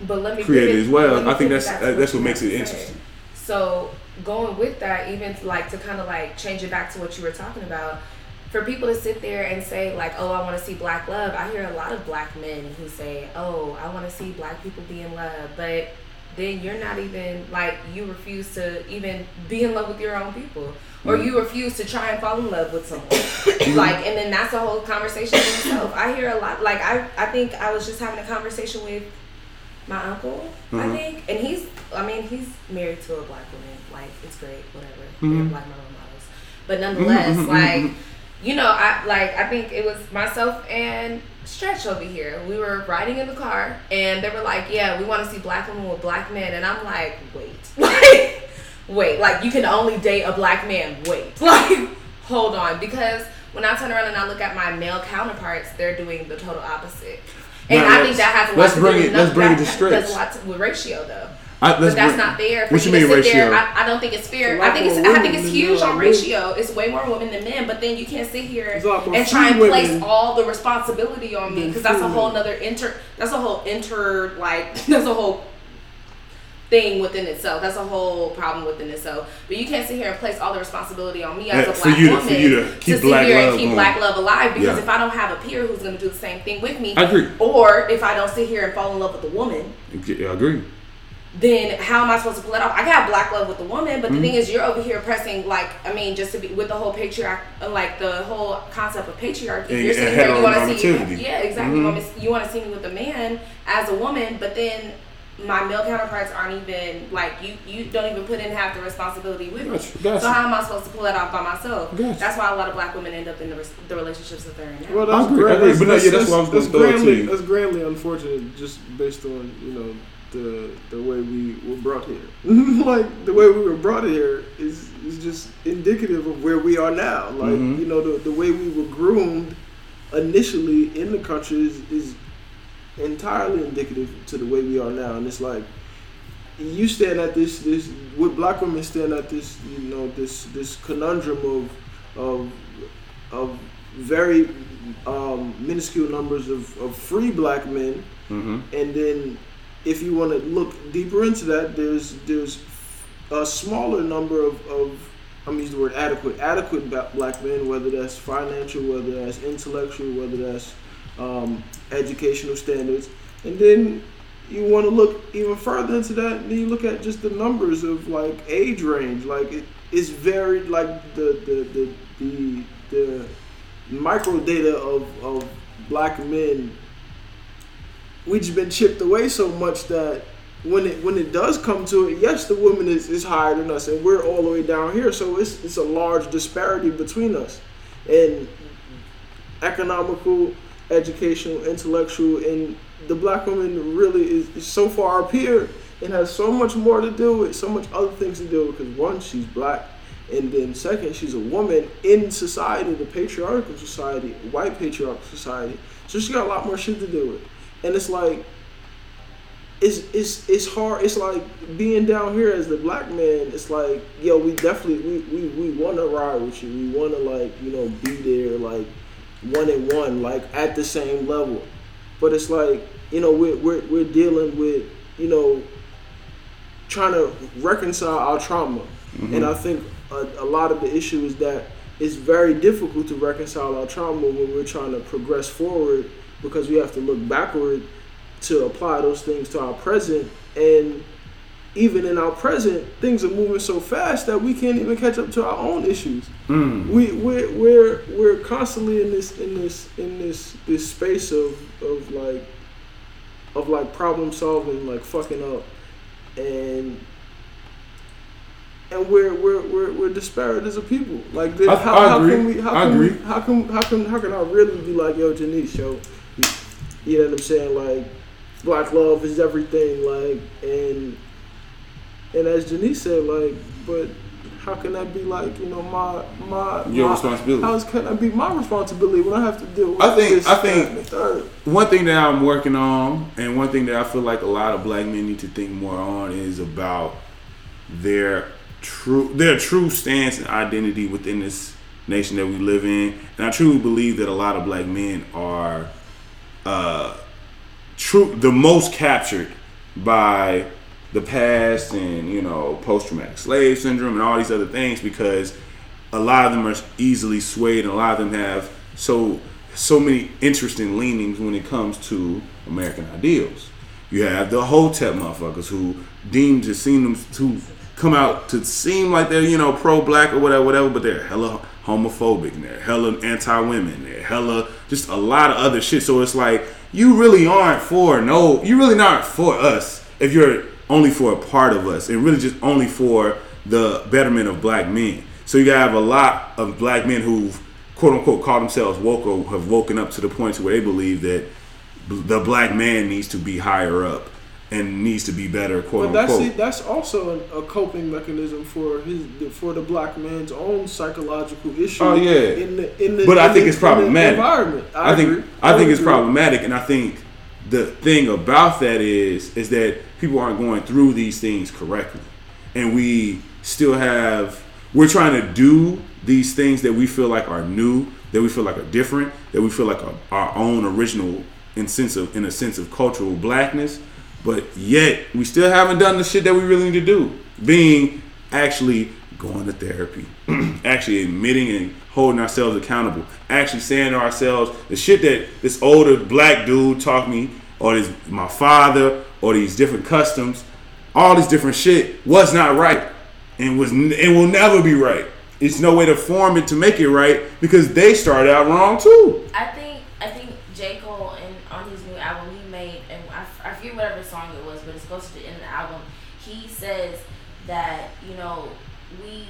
but let me created as well. I think pivot that's- that's what makes it interesting. So going with that, even like to kind of like change it back to what you were talking about, for people to sit there and say like, "Oh, I want to see black love," I hear a lot of black men who say, "Oh, I want to see black people be in love," but then you're not even like you refuse to even be in love with your own people or Mm-hmm. you refuse to try and fall in love with someone like and then that's a whole conversation in itself i hear a lot like i i think i was just having a conversation with my uncle i Mhm. think and he's i mean he's married to a black woman like it's great whatever Mhm. they're black role models but nonetheless Mhm, mhm, like. You know i like i think it was myself and stretch over here. We were riding in the car and they were like yeah we want to see black women with black men. And i'm like wait. Like wait like you can only date a black man wait. Like hold on because when i turn around and i look at my male counterparts they're doing the total opposite. And Now, i think that has a lot let's to bring do it- let's bring it to Stretch. does a lot to, with ratio though I, but that's not fair for What you you, mean to sit ratio? there. I, I don't think it's fair. It's a lot I think it's I think it's huge on ratio. It's way more women than men. But then you can't sit here It's a lot more and try and place women all the responsibility on me because that's a whole men. nother inter. That's a whole inter like that's a whole thing within itself. That's a whole problem within itself. But you can't sit here and place all the responsibility on me as Yeah, a for black you to- woman for you to keep sit black here and keep going. black love alive. Because Yeah. if I don't have a peer who's going to do the same thing with me, I agree. or if I don't sit here and fall in love with a woman, Yeah, I agree. Then how am I supposed to pull it off? I got black love with the woman, but Mm-hmm. the thing is, you're over here pressing like, I mean, just to be with the whole patriarch, like the whole concept of patriarchy. And- you're sitting here, you want to see, heteronormativity. yeah, exactly. You, want you want to see me with a man as a woman, but then my male counterparts aren't even like you. You don't even put in half the responsibility with me. Gotcha, gotcha. So how am I supposed to pull that off by myself? Gotcha. That's why a lot of black women end up in the, res- the relationships that they're in now. Well, that's I agree, I grand- agree, but no, yeah, that's what I was that's gonna throw it to grandly, that's grandly unfortunate, just based on you know the the way we were brought here. like the way we were brought here is is just indicative of where we are now. Like Mhm. you know the the way we were groomed initially in the country is, is entirely indicative to the way we are now, and it's like you stand at this this what black women stand at this you know this this conundrum of of of very um, minuscule numbers of, of free black men Mm-hmm. and then if you want to look deeper into that there's there's a smaller number of, of I'm use the word adequate adequate black men whether that's financial whether that's intellectual whether that's um, educational standards. And then you want to look even further into that and then you look at just the numbers of like age range. Like it, it's very like the the the the, the micro data of, of black men we just been chipped away so much that when it when it does come to it, yes, the woman is, is higher than us, and we're all the way down here. So it's it's a large disparity between us, and economical, educational, intellectual, and the black woman really is, is so far up here and has so much more to do with, so much other things to do. Because one, she's black, and then second, she's a woman in society, the patriarchal society, white patriarchal society. So she got a lot more shit to do with, and it's like it's it's it's hard. It's like being down here as the black man. It's like yo, we definitely we we, we want to ride with you. We want to like you know be there like one and one like at the same level. But it's like you know we're we're we're dealing with you know trying to reconcile our trauma, mm-hmm. and I think a, a lot of the issue is that it's very difficult to reconcile our trauma when we're trying to progress forward because we have to look backward to apply those things to our present. And even in our present things are moving so fast that we can't even catch up to our own issues. Mm. we we're, we're we're constantly in this in this in this this space of of like of like problem solving like fucking up. And and we're we're we're, we're disparate as a people. Like I- how, I how can we how I can agree. we how can how can how can I really be like yo Jenese yo you know what I'm saying like black love is everything like and and as Jenese said like but how can that be like you know my my Your my- responsibility. How can that be my responsibility when I have to deal with I think- this, I think- third? One thing that I'm working on, and one thing that I feel like a lot of black men need to think more on, is about their true their true stance and identity within this nation that we live in. And I truly believe that a lot of black men are uh, true the most captured by the past and you know post traumatic slave syndrome and all these other things because a lot of them are easily swayed and a lot of them have so so many interesting leanings when it comes to American ideals. You have the Hotep motherfuckers who deem to seem them to come out to seem like they're you know pro black or whatever whatever, but they're hella homophobic and they're hella anti women. They're hella just a lot of other shit. So it's like you really aren't for no, you really not for us if you're only for a part of us and really just only for the betterment of black men. So you gotta have a lot of black men who've quote unquote call themselves woke or have woken up to the point to where they believe that the black man needs to be higher up and needs to be better, quote But that's unquote. that's also a, a coping mechanism for his for the black man's own psychological issue. Oh, yeah. In the in the But I think the- it's problematic. environment. I, I think agree. I think would it's agree. problematic, and I think the thing about that is is that people aren't going through these things correctly, and we still have we're trying to do these things that we feel like are new, that we feel like are different, that we feel like are our own original in sense of in a sense of cultural blackness, but yet we still haven't done the shit that we really need to do. Being actually going to therapy, actually admitting and holding ourselves accountable, actually saying to ourselves the shit that this older black dude taught me, or this my father, or these different customs, all this different shit was not right, and was and will never be right. It's no way to form it to make it right because they started out wrong too. I think J Cole and on his new album he made and I, f- I forget whatever song it was, but it's close to the end of the album. He says that you know we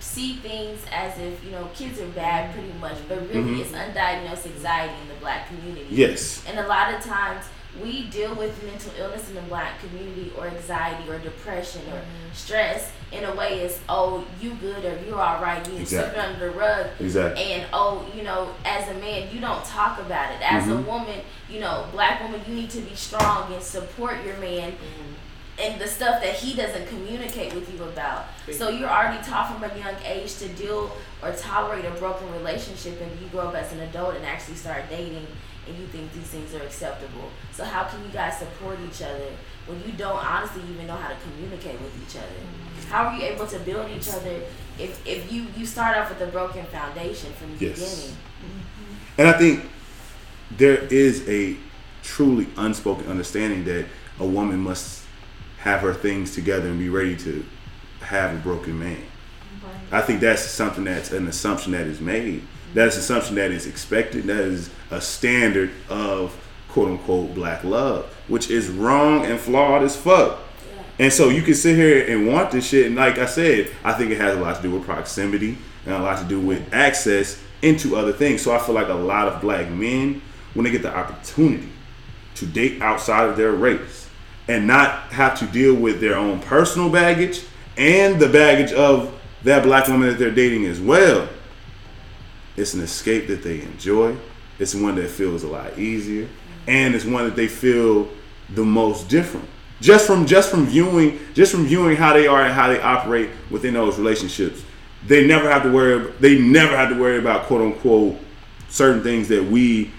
see things as if you know kids are bad pretty much, but really Mhm. it's undiagnosed anxiety in the black community. Yes. And a lot of times we deal with mental illness in the black community or anxiety or depression or stress in a way is oh you good or you're all right you Exactly. sweep under the rug Exactly. and oh you know as a man you don't talk about it as a Mhm. woman you know black woman you need to be strong and support your man and the stuff that he doesn't communicate with you about. So you're already taught from a young age to deal or tolerate a broken relationship and you grow up as an adult and actually start dating and you think these things are acceptable. So how can you guys support each other when you don't honestly even know how to communicate with each other? How are you able to build each other if, if you you start off with a broken foundation from the Yes. beginning? Mm-hmm. And I think there is a truly unspoken understanding that a woman must have her things together and be ready to have a broken man. I think that's something that's an assumption that is made. That's an assumption that is expected. That is a standard of quote unquote black love, which is wrong and flawed as fuck. And so you can sit here and want this shit, and like I said, I think it has a lot to do with proximity and a lot to do with access into other things. So I feel like a lot of black men, when they get the opportunity to date outside of their race and not have to deal with their own personal baggage and the baggage of that black woman that they're dating as well, it's an escape that they enjoy. It's one that feels a lot easier, and it's one that they feel the most different. Just from just from viewing just from viewing how they are and how they operate within those relationships, they never have to worry. They never have to worry about quote unquote certain things that we,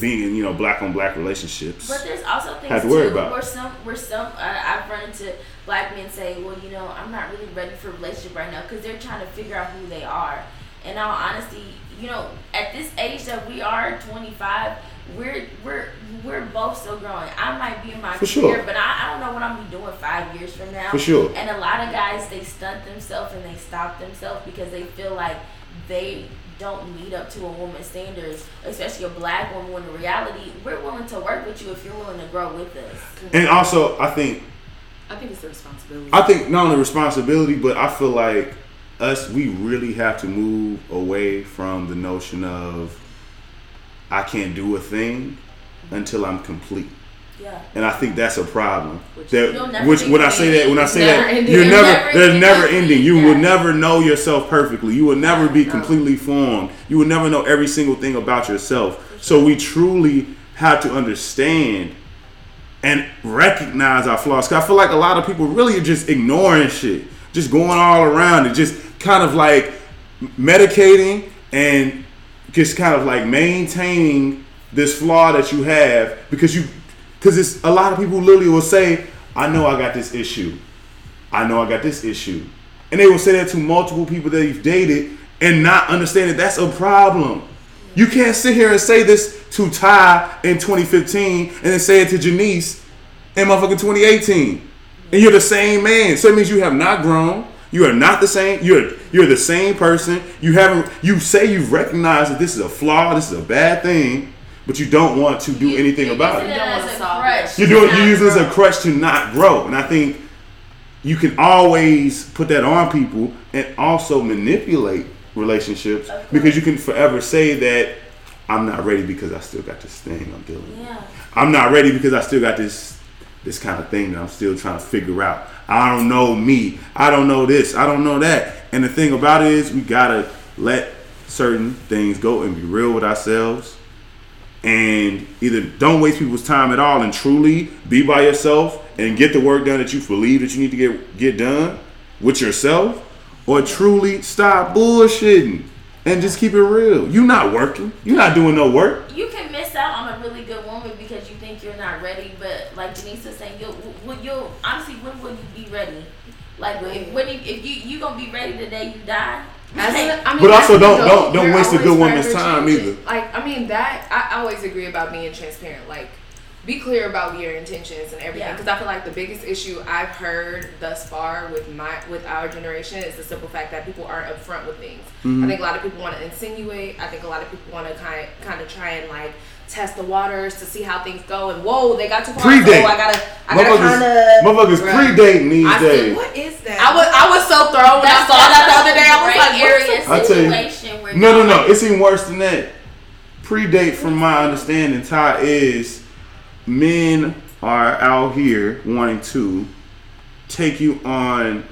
being in you know black on black relationships. But there's also things Have to worry too about. where some where some uh, I've run into black men say, well, you know, I'm not really ready for a relationship right now because they're trying to figure out who they are. And all honesty, you know, at this age that we are, 25, we're we're we're both still growing. I might be in my For career, sure. but I, I don't know what I'm be doing five years from now. For sure. And a lot of guys they stunt themselves and they stop themselves because they feel like they don't meet up to a woman's standards, especially a black woman. When in reality, we're willing to work with you if you're willing to grow with us. and also, I think I think it's the responsibility. I think not only responsibility, but I feel like us, we really have to move away from the notion of I can't do a thing until I'm complete. Yeah. And I think that's a problem. Which That which when I say that when I say Never that ending. you're never never there's never ending. You Yeah. will never know yourself perfectly. You will never be No. completely formed. You will never know every single thing about yourself. So we truly have to understand and recognize our flaws. 'Cause I feel like a lot of people really are just ignoring shit, just going all around and just kind of like medicating and just kind of like maintaining this flaw that you have because you because it's a lot of people literally will say, "I know I got this issue. I know I got this issue," and they will say that to multiple people that they've dated and not understand that that's a problem. You can't sit here and say this to Ty in 2015 and then say it to Jenese in motherfucking 2018. And you're the same man. So it means you have not grown. You are not the same. You're you're the same person. You haven't you say you've recognized that this is a flaw, this is a bad thing, but you don't want to do You- anything you're about using it. You don't as wanna a solve crutch it. You're to doing not you're using this as a grow. crutch to not grow. And I think you can always put that on people and also manipulate relationships because you can forever say that I'm not ready because I still got this thing I'm dealing with. I'm not ready because I still got this this kind of thing that I'm still trying to figure out. I don't know me. I don't know this. I don't know that. And the thing about it is we gotta let certain things go and be real with ourselves. And either don't waste people's time at all and truly be by yourself and get the work done that you believe that you need to get get done with yourself, or truly stop bullshitting and just keep it real. You're not working. You're not doing no work. You can miss out on a really good woman because you think you're not ready, but like Jenese was saying, you'll, when you'll honestly, when will you be ready? Like when, when you, if you you gonna be ready the day you die? As Like, a- I mean, But also don't- adult, don't- don't waste a good woman's time either. Like I mean that I I always agree about being transparent. Like be clear about your intentions and everything Yeah. because I feel like the biggest issue I've heard thus far with my with our generation is the simple fact that people aren't upfront with things. Mm-hmm. I think a lot of people want to insinuate. I think a lot of people want to kind kind of try and like test the waters to see how things go and whoa they got too far. Predate. So I gotta I gotta kind of motherfuckers Bruh. predating these I said. What is that? I was I was so thrown when I saw that the other day. I was like, area I tell you- situation where No, no, no. It's even worse than that. Predate, from my understanding, Ty is men are out here wanting to take you on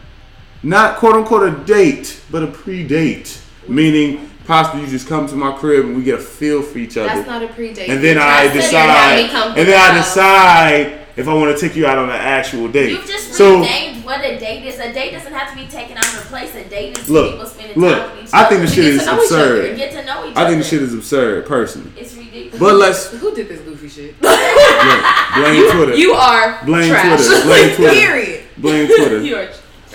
not quote unquote a date, but a predate. Meaning, possibly you just come to my crib and we get a feel for each other. That's not a predate. and then You're I trying to sit here and have me decide, and then I decide if I want to take you out on an actual date. You've just so renamed what a date is. A date doesn't have to be taken out of a place. A date is Look, people spending look, time with each I other. think the to shit get is to know each other, absurd. Get to know each other. I think the shit is absurd, personally. It's ridiculous. But let's Who did this goofy shit? look, blame Twitter. You are blame trash. Twitter. Blame Twitter. Period. Blame Twitter. you are.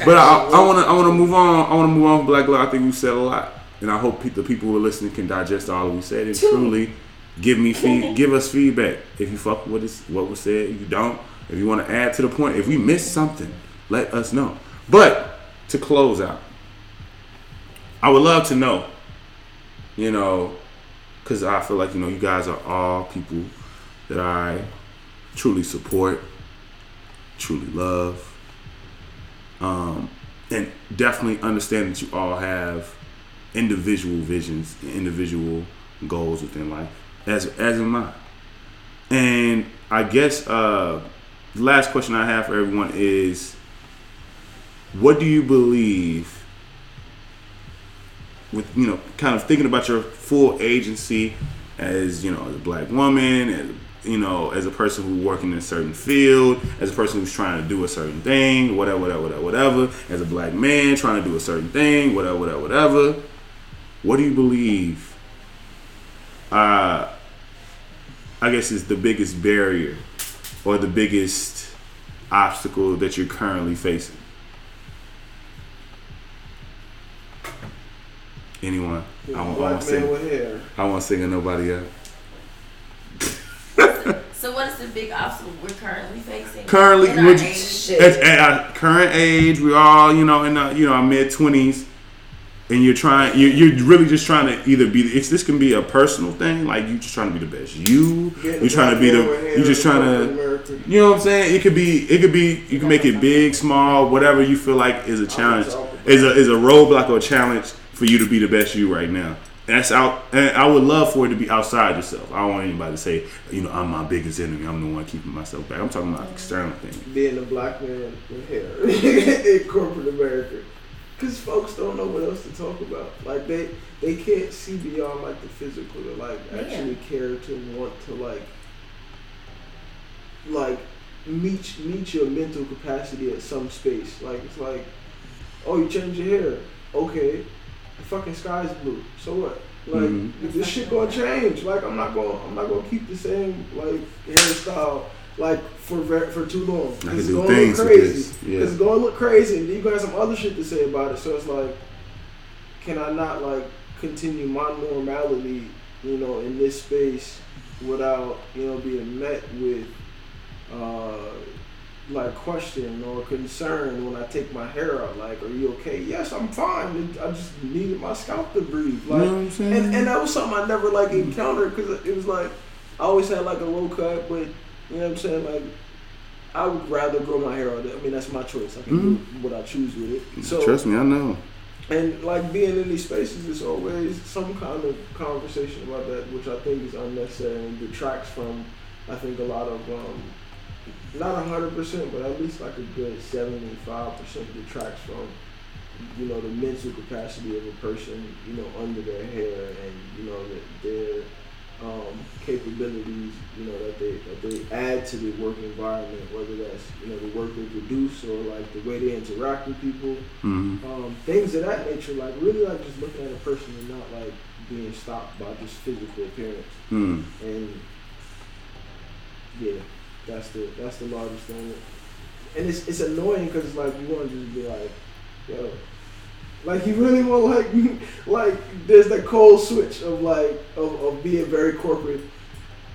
But I, I want to I want to move on. I want to move on from Black Love. I think we said a lot, and I hope pe- the people who are listening can digest all we said and truly give me feed, give us feedback. If you fuck with us, what was said. If you don't, if you want to add to the point, if we missed something, let us know. But to close out, I would love to know. You know, because I feel like you know you guys are all people that I truly support, truly love um, and definitely understand that you all have individual visions individual goals within life, as as am I. And I guess uh, the last question I have for everyone is, what do you believe? With you know, kind of thinking about your full agency as you know, as a black woman, as you know, as a person who's working in a certain field, as a person who's trying to do a certain thing, whatever, whatever, whatever, whatever, as a black man trying to do a certain thing, whatever, whatever, whatever. What do you believe? Uh, I guess is the biggest barrier or the biggest obstacle that you're currently facing. Anyone? I won't, I won't sing. I won't sing nobody up. So what is the big obstacle we're currently facing? currently In our would age? at, at our current age we are all you know in our, you know our mid 20s and you're trying you're, you're really just trying to either be it's this can be a personal thing like you're just trying to be the best you. You're trying to be black man with the you're just trying to you know what I'm saying? It could be it could be you can make it big small whatever you feel like is a challenge is a is a roadblock or a challenge for you to be the best you right now. That's out and I would love for it to be outside yourself. I don't want anybody to say you know I'm my biggest enemy I'm the one keeping myself back. I'm talking about external things. Being a black man hair in corporate America. Because folks don't know what else to talk about. Like, they they can't see beyond, like, the physical to, like, actually care to want to, like, like, meet, meet your mental capacity at some space. Like, it's like, oh, you changed your hair. Okay. The fucking sky's blue. So what? Like, Mhm. this shit gonna change. Like, I'm not gonna, I'm not gonna keep the same, like, hairstyle like for for too long. I It's gonna things look crazy. yeah. It's gonna look crazy, and you got some other shit to say about it. So it's like, can I not like continue my normality, you know, in this space without you know being met with uh like question or concern when I take my hair out? Like, are you okay? Yes, I'm fine. I just needed my scalp to breathe. you know Like, what I'm saying and, and that was something I never like encountered because it was like I always had like a low cut, but you know what I'm saying. Like I would rather grow my hair out. I mean that's my choice. I can do what I choose with it. So trust me I know and like being in these spaces is always some kind of conversation about that, which I think is unnecessary and detracts from I think a lot of um, not hundred percent, but at least like a good seventy five percent detracts from you know the mental capacity of a person, you know, under their hair and you know that their um, capabilities, you know, that they that they add to the work environment, whether that's you know the work they produce or like the way they interact with people, hmm um, things of that nature. Like really, like just looking at a person and not like being stopped by just physical appearance. Hmm. And yeah, that's the that's the largest thing. And it's it's annoying because like you want to just be like, yo, like you really want like like there's that cold switch of like of, of being very corporate,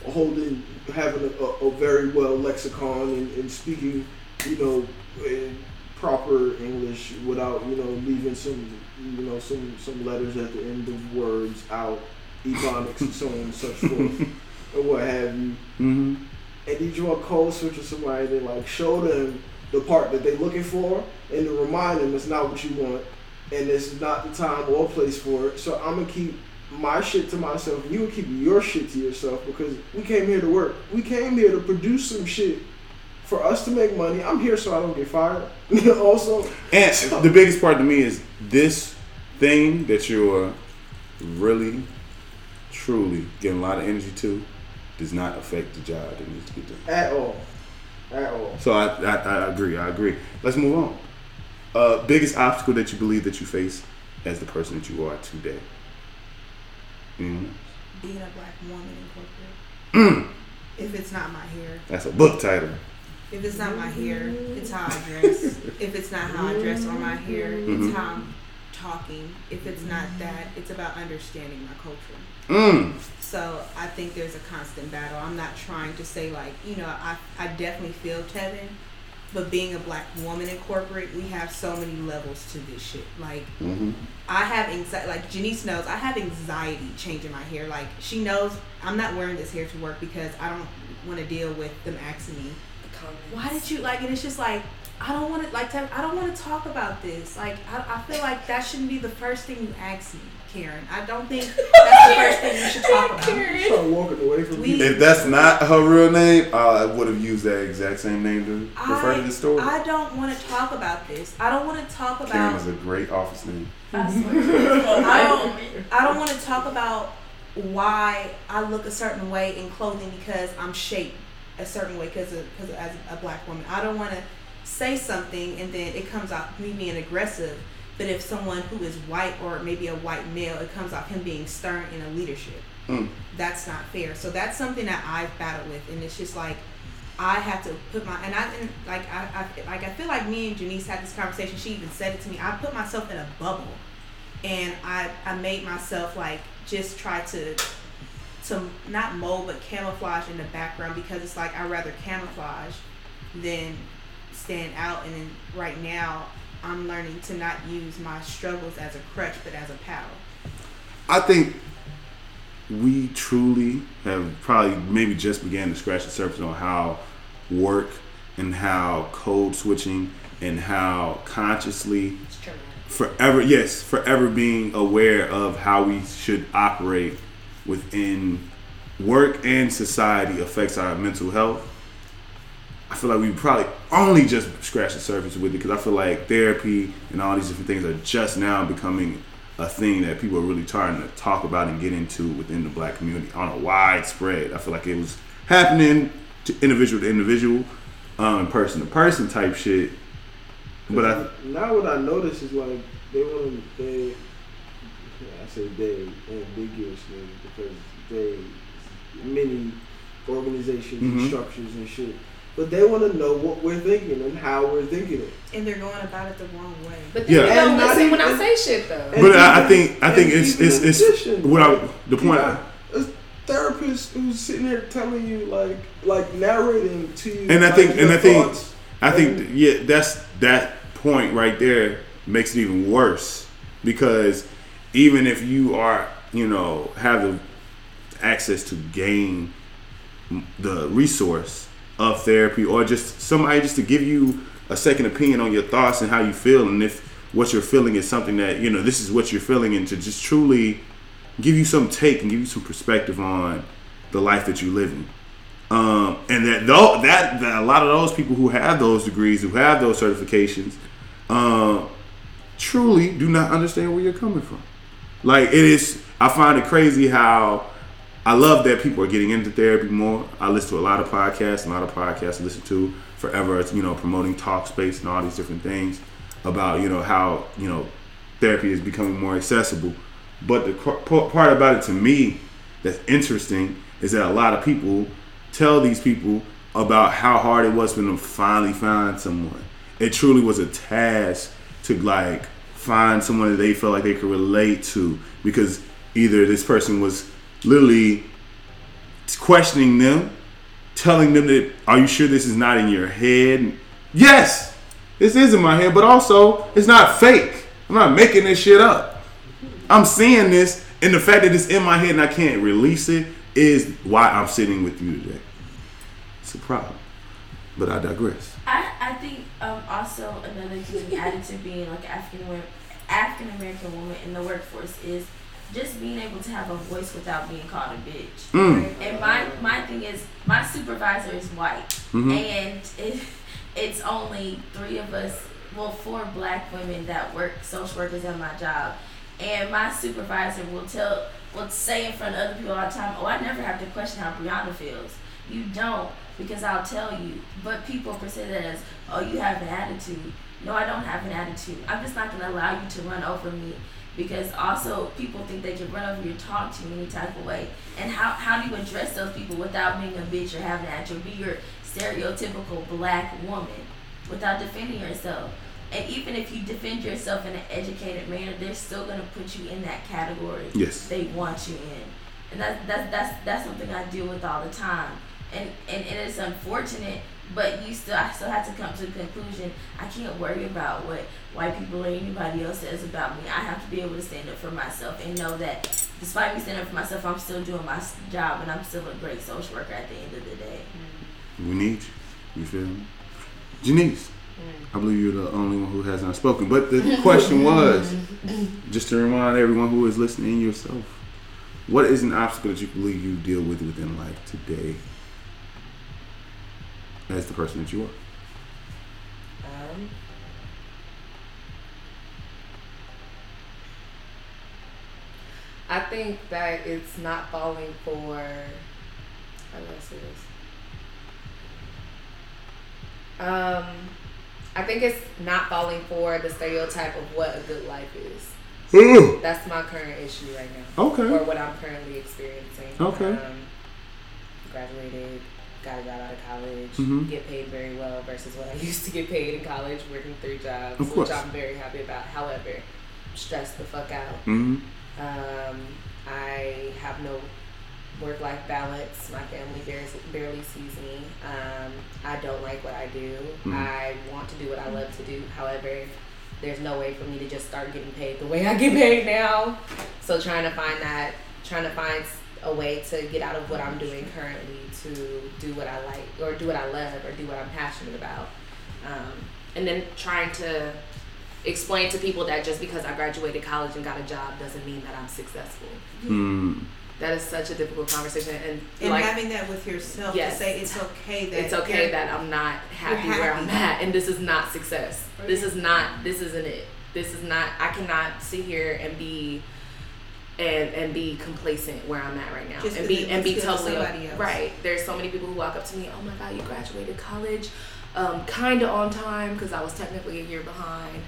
holding having a, a, a very well lexicon and, and speaking, you know, in proper English without you know leaving some you know some some letters at the end of words out, ebonics and so on and such forth, or what have you. Mm-hmm. And you draw a cold switch with somebody that like show them the part that they're looking for and to remind them it's not what you want and it's not the time or place for it. So I'm gonna keep my shit to myself and you will keep your shit to yourself because we came here to work. We came here to produce some shit for us to make money. I'm here so I don't get fired. also, And the biggest part to me is this thing that you're really, truly getting a lot of energy to does not affect the job that needs to get done. at all, at all. So I, I, I agree. I agree. Let's move on. Uh, biggest obstacle that you believe that you face as the person that you are today. Mm, Being a black woman in corporate. if it's not my hair, that's a book title. if it's not my hair, it's how I dress. if it's not how I dress or my hair, Mhm. it's how I'm talking. If it's not that, it's about understanding my culture. Mm. So I think there's a constant battle. I'm not trying to say like, you know, I, I definitely feel Tevin, but being a black woman in corporate, we have so many levels to this shit. Like hmm I have anxiety. Like Jenese knows, I have anxiety changing my hair. Like she knows, I'm not wearing this hair to work because I don't want to deal with them asking me, why did you like? And it's just like I don't want to like. Tell, I don't want to talk about this. Like I, I feel like that shouldn't be the first thing you ask me, Karen. I don't think that's the first thing you should talk about. Start walking away from We- If that's not her real name, I would have used that exact same name to refer to I, the story. I don't want to talk about this. I don't want to talk about. Karen about. is a great office name. I swear. I don't. I don't want to talk about why I look a certain way in clothing because I'm shaped a certain way because because as a black woman. I don't want to say something and then it comes out me being aggressive. But if someone who is white or maybe a white male, it comes off him being stern in a leadership. Mm. That's not fair. So that's something that I've battled with, and it's just like I have to put my and I and like I, I like I feel like me and Jenese had this conversation. She even said it to me. I put myself in a bubble, and I I made myself like just try to to not mold but camouflage in the background because it's like I rather camouflage than stand out. And then right now I'm learning to not use my struggles as a crutch but as a paddle. I think we truly have probably maybe just began to scratch the surface on how work and how code switching and how consciously forever yes forever being aware of how we should operate within work and society affects our mental health i feel like we probably only just scratched the surface with it because i feel like therapy and all these different things are just now becoming a thing that people are really trying to talk about and get into within the black community on a widespread. I feel like it was happening to individual to individual um, person to person type shit. But i now what I notice is like they want to they I say they ambiguously because they many organizations Mhm. and structures and shit, but they want to know what we're thinking and how we're thinking it. And they're going about it the wrong way. But then Yeah. you don't And not listen when I say shit though. But I, I think I think and it's it's, it's addition, what I, like, the you point. got a therapist who's sitting there telling you like like narrating to you, And I like, think- and I think- I think yeah, that's that point right there makes it even worse because even if you are you know have the access to gain the resource of therapy or just somebody just to give you a second opinion on your thoughts and how you feel and if what you're feeling is something that you know this is what you're feeling and to just truly give you some take and give you some perspective on the life that you're living. Um, and that though that, that a lot of those people who have those degrees who have those certifications um, truly do not understand where you're coming from. Like it is i find it crazy how I love that people are getting into therapy more. I listen to a lot of podcasts, a lot of podcasts I listen to forever. It's, you know, promoting Talkspace and all these different things about, you know, how, you know, therapy is becoming more accessible. But the part about it to me that's interesting is that a lot of people tell these people about how hard it was for them to finally find someone. It truly was a task to like find someone that they felt like they could relate to because either this person was literally questioning them, telling them that, "Are you sure this is not in your head?" Yes, this is in my head, but also it's not fake. I'm not making this shit up. I'm seeing this, and the fact that it's in my head and I can't release it is why I'm sitting with you today. It's a problem, but I digress. I, I think um, also another thing added to being like African African American woman in the workforce is just being able to have a voice without being called a bitch. Mm. And my my thing is my supervisor is white, Mhm. and it, it's only three of us, well, four black women that work social workers at my job, and my supervisor will tell will say in front of other people all the time, "Oh, I never have to question how Brianna feels." You don't because I'll tell you. But people present that as, "Oh, you have an attitude." No, I don't have an attitude. I'm just not gonna allow you to run over me because also people think they can run over you, talk to you any type of way. And how, how do you address those people without being a bitch or having an attitude? Be your stereotypical black woman without defending yourself. And even if you defend yourself in an educated manner, they're still gonna put you in that category Yes. they want you in. And that's that's that's that's something I deal with all the time. And and, and it's unfortunate, but you still I still have to come to the conclusion I can't worry about what white people or anybody else says about me. I have to be able to stand up for myself and know that despite me standing up for myself, I'm still doing my job and I'm still a great social worker at the end of the day. Mm-hmm. We need you. You feel me? Jenese, mm. I believe you're the only one who has not spoken. But the question was, just to remind everyone who is listening, yourself, what is an obstacle that you believe you deal with within life today as the person that you are? Um, I think that it's not falling for. How do I say this? Um, I think it's not falling for the stereotype of what a good life is. That's my current issue right now, Okay. or what I'm currently experiencing. Okay. Um, graduated, got a job out of college, Mhm. get paid very well versus what I used to get paid in college, working three jobs, which I'm very happy about. However, stressed the fuck out. hmm Um, I have no work life balance. My family barely, barely sees me. Um, I don't like what I do. Mhm. I want to do what I love to do. However, there's no way for me to just start getting paid the way I get paid now. So trying to find that, trying to find a way to get out of what I'm doing currently to do what I like or do what I love or do what I'm passionate about. Um, and then trying to explain to people that just because I graduated college and got a job doesn't mean that I'm successful. Mm. That is such a difficult conversation, and, And like having that with yourself Yes. to say it's okay that it's okay that I'm not happy, where I'm at, and this is not success. This is not. This isn't it. This is not. I cannot sit here and be. And, and be complacent where I'm at right now, Just and 'cause be and be looks good to totally somebody right. There's so many people who walk up to me. Oh my God, you graduated college, um, kind of on time because I was technically a year behind,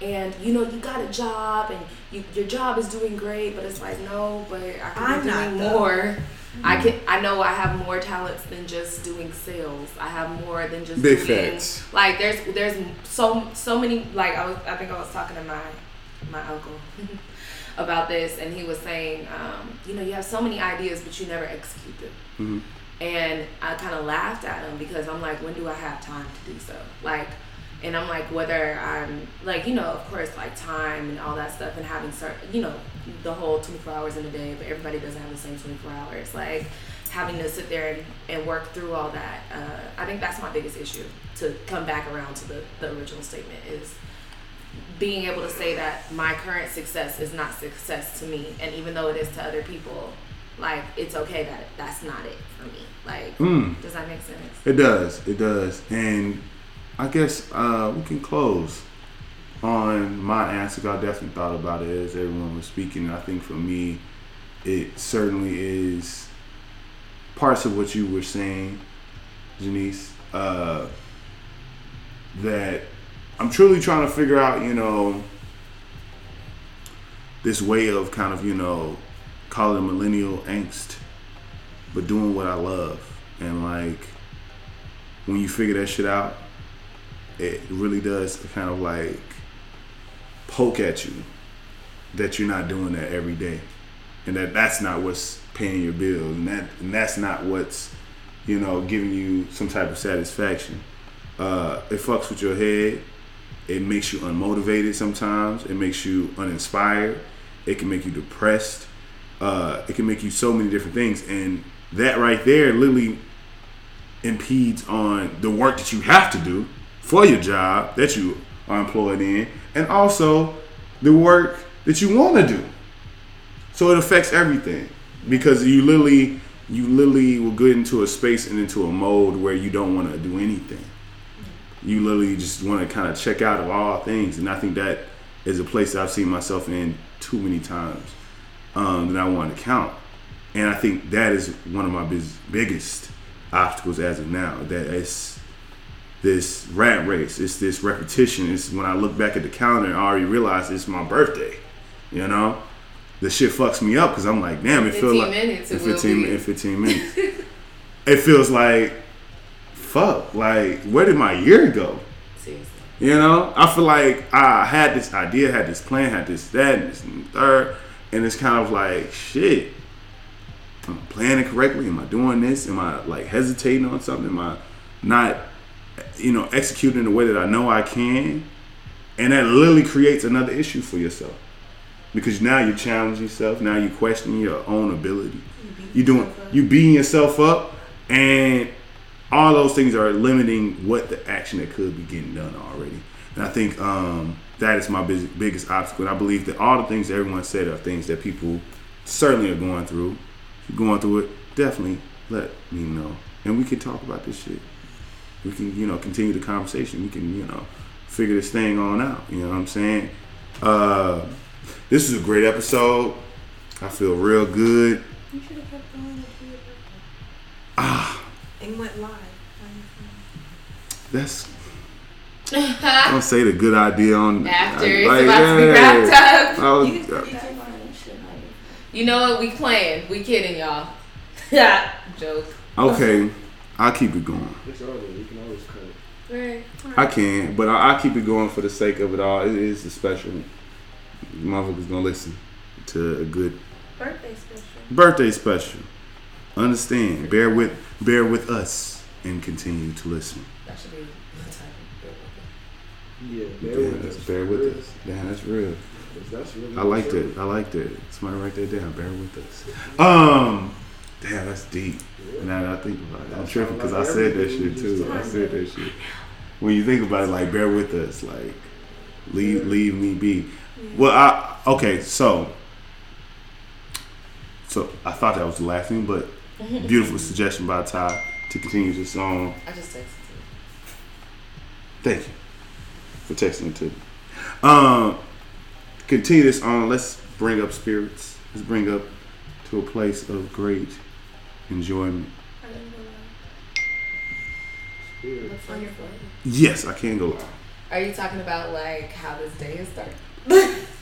and you know you got a job and you, your job is doing great, but it's like no, but I could I'm be not, doing though. more. I can. I know I have more talents than just doing sales. I have more than just Big doing facts. like there's there's so so many like I was I think I was talking to my my uncle about this and he was saying um, you know you have so many ideas but you never execute them. Hmm and I kind of laughed at him because I'm like when do I have time to do so? Like and I'm like whether I'm like you know of course like time and all that stuff and having certain you know the whole 24 hours in a day but everybody doesn't have the same 24 hours. Like having to sit there and, and work through all that uh, I think that's my biggest issue to come back around to the, the original statement is being able to say that my current success is not success to me and even though it is to other people like it's okay that that's not it for me like Mm. does that make sense It does. It does. And I guess uh, we can close on my answer. I definitely thought about it as everyone was speaking. I think for me, it certainly is parts of what you were saying, Jenese, uh, that I'm truly trying to figure out, you know, this way of kind of, you know, calling it millennial angst, but doing what I love And like when you figure that shit out, it really does kind of like poke at you that you're not doing that every day, and that that's not what's paying your bills, and that and that's not what's you know giving you some type of satisfaction. Uh, it fucks with your head. It makes you unmotivated sometimes. It makes you uninspired. It can make you depressed. Uh, it can make you so many different things, and that right there literally impedes on the work that you have to do for your job that you are employed in, and also the work that you want to do. So it affects everything because you literally you literally will get into a space and into a mode where you don't want to do anything. You literally just want to kind of check out of all things, and I think that is a place that I've seen myself in too many times um, that I want to count. And I think that is one of my biz- biggest obstacles as of now. That it's this rat race, it's this repetition. It's when I look back at the calendar, and I already realize it's my birthday. You know, the shit fucks me up because I'm like, damn, it feels like minutes in 15 be. in 15 minutes. it feels like, fuck, like where did my year go? Seriously. You know, I feel like I had this idea, had this plan, had this that, and this and third, and it's kind of like shit. Am I planning correctly? Am I doing this? Am I like hesitating on something? Am I not, you know, executing the way that I know I can? And that literally creates another issue for yourself because now you're challenging yourself. Now you're questioning your own ability. You doing you beating yourself up, and all those things are limiting what the action that could be getting done already. And I think um, that is my big, biggest obstacle. And I believe that all the things everyone said are things that people certainly are going through. If you're going through it, definitely let me know, and we can talk about this shit. We can, you know, continue the conversation. We can, you know, figure this thing on out. You know what I'm saying? Uh, this is a great episode. I feel real good. You should have kept going until your birthday. Ah, And went live. that's. Don't say the good idea on After it's like, about to be wrapped up. I was- You can You uh, can find that shit on your You know what? We playing. We kidding, y'all. Joke. okay, I'll keep it going. It's early. You can always cut it. Right. I can, but I, I'll keep it going for the sake of it all. It is a special. Motherfuckers gonna listen to a good Birthday special. birthday special. Understand? Bear with, bear with us, and continue to listen. That should be the title. Yeah, bear Yeah, with us. bear with us. Damn, that's real. That's really I liked true. that. I liked it. Somebody write that down. Bear with us. Um, damn, that's deep. Now that I think about it, I'm tripping because I said that shit too. I said that shit. When you think about it, like bear with us, like leave leave me be. Well, I okay. So, so I thought that was the last thing, but beautiful suggestion by Ty to continue this song. I just texted you. Thank you for texting it to me. Um, continue this on. Let's bring up spirits. Let's bring up to a place of great enjoyment. Spirit. What's on your phone? Yes, I can go live. Are you talking about like how this day is starting?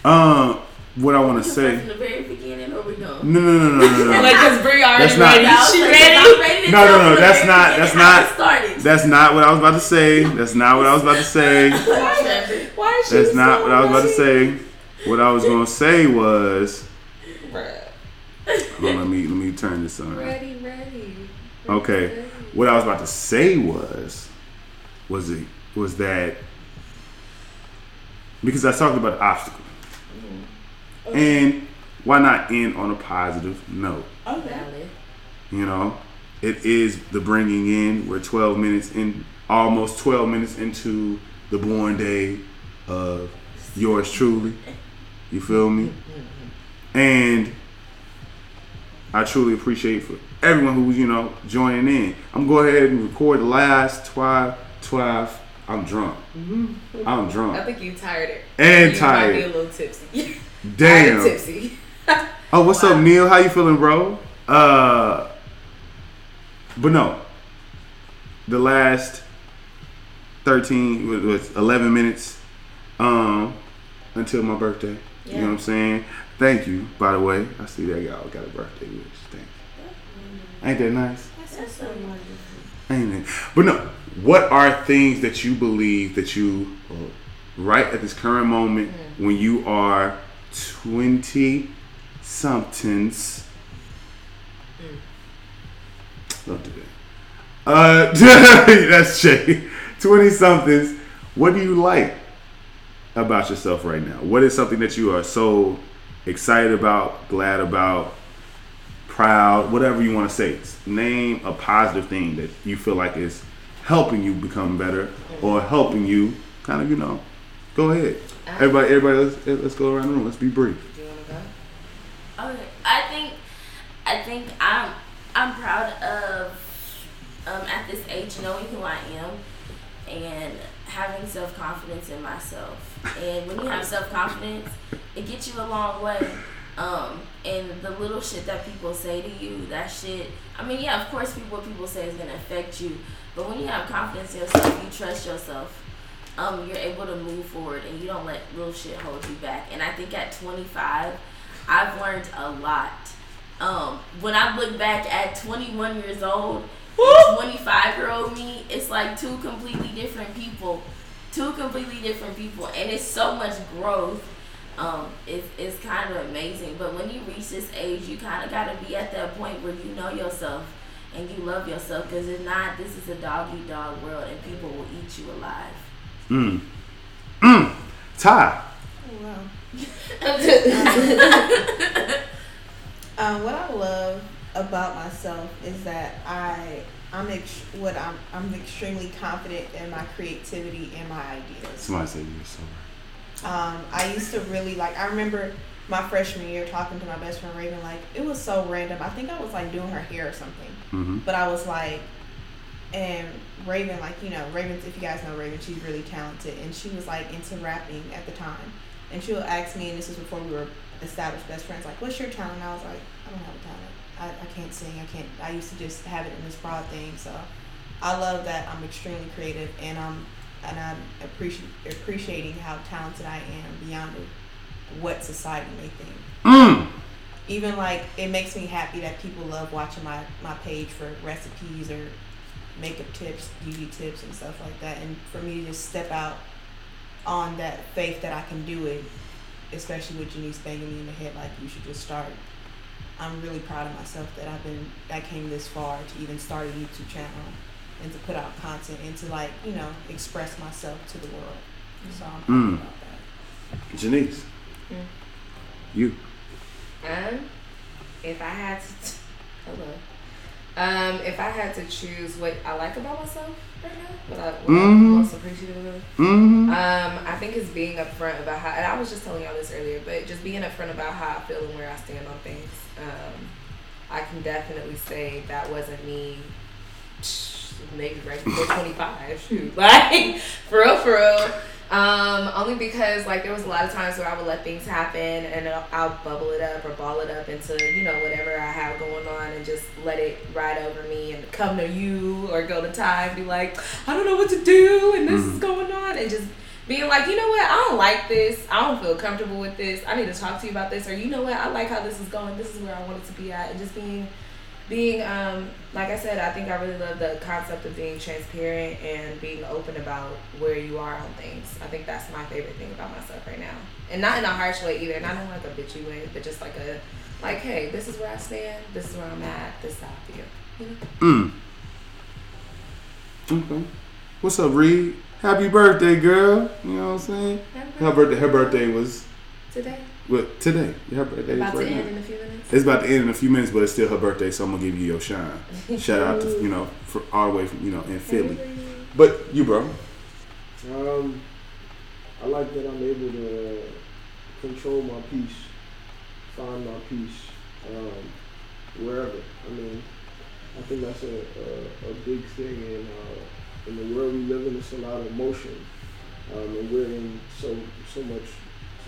Um, what I want to say. from the very beginning, or we go. No, no, no, no, no, no. like, no. cause Brii already That's not- ready. I She ready. Ready No, no, no, from the that's not- that's not- started. That's not what I was about to say. That's not what I was about to say. Why is she That's not so what I was about to say. What I was gonna say was. Bruh. Hold on, let me let me turn this on. Ready, ready. Okay. What I was about to say was, was it was that because I talked about the mm-hmm. And why not end on a positive note? Valid. You know, it is the bringing in. We're 12 minutes in, almost 12 minutes into the born day of yours truly. You feel me? And I truly appreciate for everyone who's you know joining in. I'm going to go ahead and record the last 12, 12. I'm drunk. Mm-hmm. I'm drunk. I think you tired. It. And you Might be a tired. little tipsy. Damn. I'm tipsy. Oh, what's up, Neil? How you feeling, bro? Uh, but no, the last thirteen was, was eleven minutes, um, until my birthday. You know what I'm saying? Thank you. By the way, I see that y'all got a birthday wish. Thanks. Ain't that nice? That's That's so wonderful. Ain't it? But no, what are things that you believe that you, right at this current moment, when you are 20 somethings, don't do that. Uh, that's Shay. 20 somethings, what do you like about yourself right now? What is something that you are so excited about, glad about, proud, whatever you want to say. Name a positive thing that you feel like is helping you become better or helping you kind of, you know, go ahead. Everybody, everybody, let's, let's go around the room. Let's be brief. Do you want to go? Okay, I think, I think I'm, I'm proud of, um, at this age, knowing who I am, and having self confidence in myself. And when you have self confidence, it gets you a long way. Um, and the little shit that people say to you, that shit. I mean, yeah, of course, people what people say is gonna affect you, but when you have confidence in yourself, you trust yourself. Um, you're able to move forward, and you don't let little shit hold you back. And I think at 25, I've learned a lot. Um, when I look back at 21 years old, 25 year old me, it's like two completely different people. Two completely different people. And it's so much growth. Um, it's, it's kind of amazing. But when you reach this age, you kind of got to be at that point where you know yourself and you love yourself. Because if not, this is a dog eat dog world and people will eat you alive. Mm. Mm. Ty. Oh, wow. um, what I love about myself is that I I'm ex- what I'm I'm extremely confident in my creativity and my ideas. Somebody said you were so Um, I used to really like. I remember my freshman year talking to my best friend Raven. Like it was so random. I think I was like doing her hair or something. Mm-hmm. But I was like, and Raven, like you know, Raven. If you guys know Raven, she's really talented, and she was like into rapping at the time. And she'll ask me, and this was before we were established best friends. Like, what's your talent? And I was like, I don't have a talent. I, I can't sing. I can't. I used to just have it in this broad thing. So, I love that I'm extremely creative, and I'm and I'm appreci- appreciating how talented I am beyond what society may think. Mm. Even like it makes me happy that people love watching my, my page for recipes or makeup tips, beauty tips and stuff like that. And for me to just step out on that faith that I can do it, especially with Jenese banging me in the head like you should just start. I'm really proud of myself that I've been I came this far to even start a YouTube channel and to put out content and to like, you know, express myself to the world. So I'm happy Mm. about that. Jenese. Mm. You. Um, if I had to, hello. Um, if I had to choose what I like about myself right now, what, I, what Mhm. I'm most appreciative of, Mm-hmm. um, I think it's being upfront about how, and I was just telling y'all this earlier, but just being upfront about how I feel and where I stand on things. Um, I can definitely say that wasn't me. Maybe right before 25. Shoot, like for real, for real. Um, only because like there was a lot of times where I would let things happen and I'll, I'll bubble it up or ball it up into you know whatever I have going on and just let it ride over me and come to you or go to Ty and be like I don't know what to do and this is Mhm. going on and just being like you know what? I don't like this. I don't feel comfortable with this. I need to talk to you about this or you know what? I like how this is going. This is where I want it to be at and just being being um like I said, I think I really love the concept of being transparent and being open about where you are on things. I think that's my favorite thing about myself right now. And not in a harsh way either, not in like a bitchy way, but just like a like, hey, this is where I stand, this is where I'm at, this is how I feel. You know? Mm. Okay. What's up, Reed? Happy birthday, girl. You know what I'm saying? Her birthday. Her birthday was today. What today? Her birthday About is to end now. in a few minutes. It's about to end in a few minutes, but it's still her birthday, so I'm gonna give you your shine. Shout out to you know for all the way from you know in Philly. But you, bro. Um, I like that I'm able to control my peace, find my peace um, wherever. I mean, I think that's a, a, a big thing in uh, in the world we live in. It's a lot of emotion, um, and we're in so so much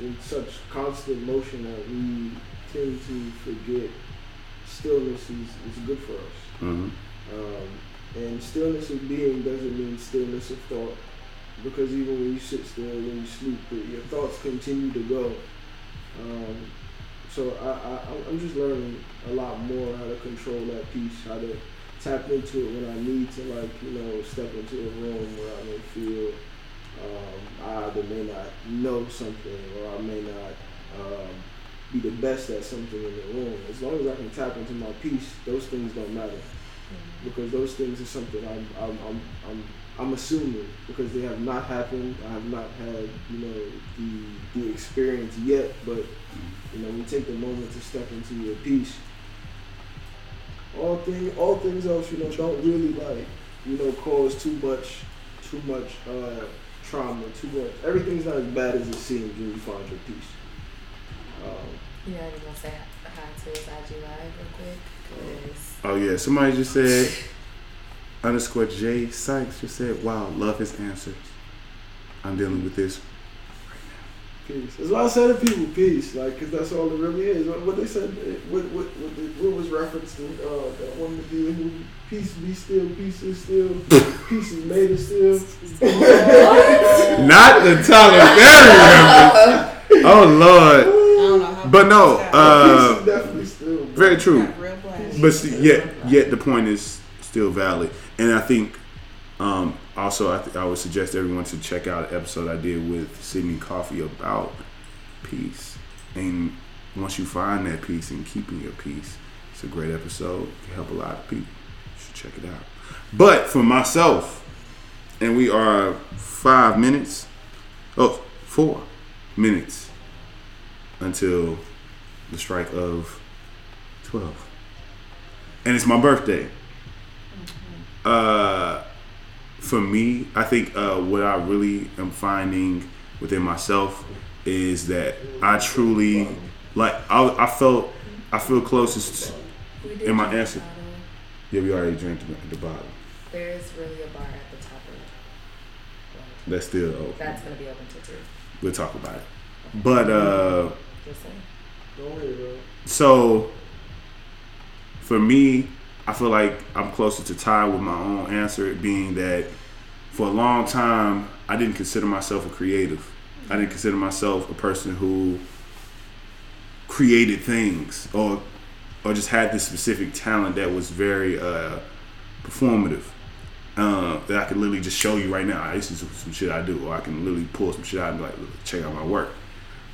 in such constant motion that we tend to forget stillness is, is good for us. Mm-hmm. Um, and stillness of being doesn't mean stillness of thought, because even when you sit still, when you sleep, your thoughts continue to go. Um, so I, I, I'm just learning a lot more how to control that piece, how to tap into it when I need to, like you know, step into a room where I may feel um, I either may not know something or I may not um, be the best at something in the room. As long as I can tap into my peace, those things don't matter because those things are something I'm I'm, I'm, I'm I'm assuming because they have not happened. I have not had, you know, the the experience yet. But you know, we take the moment to step into your peace. All thing, all things else, you know, don't really like, you know, cause too much, too much uh, trauma, too much. Everything's not as bad as it seems when you find your peace. Um, You know, I'm gonna say hi to his IG live real quick. 'cause- Oh yeah, somebody just said underscore J Sykes just said, "Wow, love his answers." I'm dealing with this. Peace. That's why I said to people, peace. Like, cause that's all it really is. What, what they said, eh, what what what, the, what was referenced to uh, that one to who peace be still, peace is still, peace is made of still. Not the Tyler Perry reference. Oh Lord. I don't know how. But no, uh, definitely still. very true. got real black. But see, yet, yet the point is still valid, and I think um, also I, th- I would suggest everyone to check out an episode I did with Sydney Coffee about peace, and once you find that peace and keeping your peace, it's a great episode. It can help a lot of people. You should check it out. But for myself, and we are five minutes, oh, four minutes until the strike of twelve and it's my birthday. Uh, for me, I think uh, what I really am finding within myself is that I truly like. I, I felt I feel closest. In my drink answer. Yeah, we already drank the, at the bottom. There is really a bar at the top of That's still open. That's gonna be open till two. We'll talk about it. But uh, Just saying. Don't worry, bro. So, for me, I feel like I'm closer to Ty with my own answer, being that for a long time, I didn't consider myself a creative. I didn't consider myself a person who created things or or just had this specific talent that was very uh, performative. Uh, that I could literally just show you right now. This is some shit I do, or I can literally pull some shit out and like, check out my work.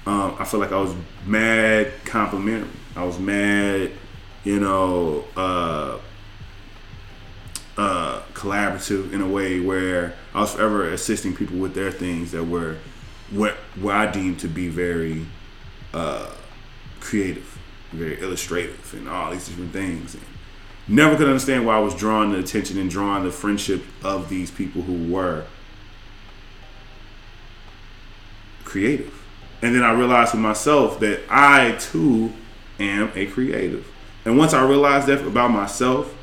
Um, I feel like I was mad complimentary. I was mad, you know, uh, uh, collaborative in a way where I was forever assisting people with their things that were what what I deemed to be very uh, creative, very illustrative, and all these different things. And never could understand why I was drawing the attention and drawing the friendship of these people who were creative. And then I realized for myself that I too am a creative. And once I realized that about myself,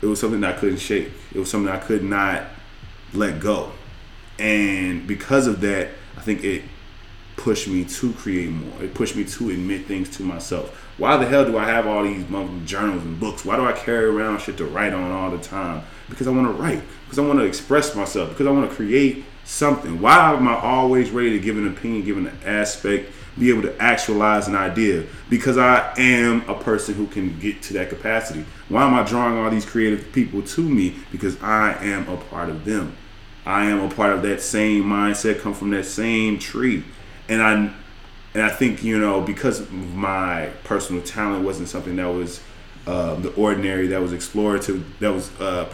it was something that I couldn't shake. It was something I could not let go. And because of that, I think it pushed me to create more. It pushed me to admit things to myself. Why the hell do I have all these journals and books? Why do I carry around shit to write on all the time? Because I want to write. Because I want to express myself. Because I want to create something. Why am I always ready to give an opinion, give an aspect, be able to actualize an idea? Because I am a person who can get to that capacity. Why am I drawing all these creative people to me? Because I am a part of them. I am a part of that same mindset, come from that same tree. And I and I think, you know, because my personal talent wasn't something that was uh, the ordinary, that was explorative, that was uh,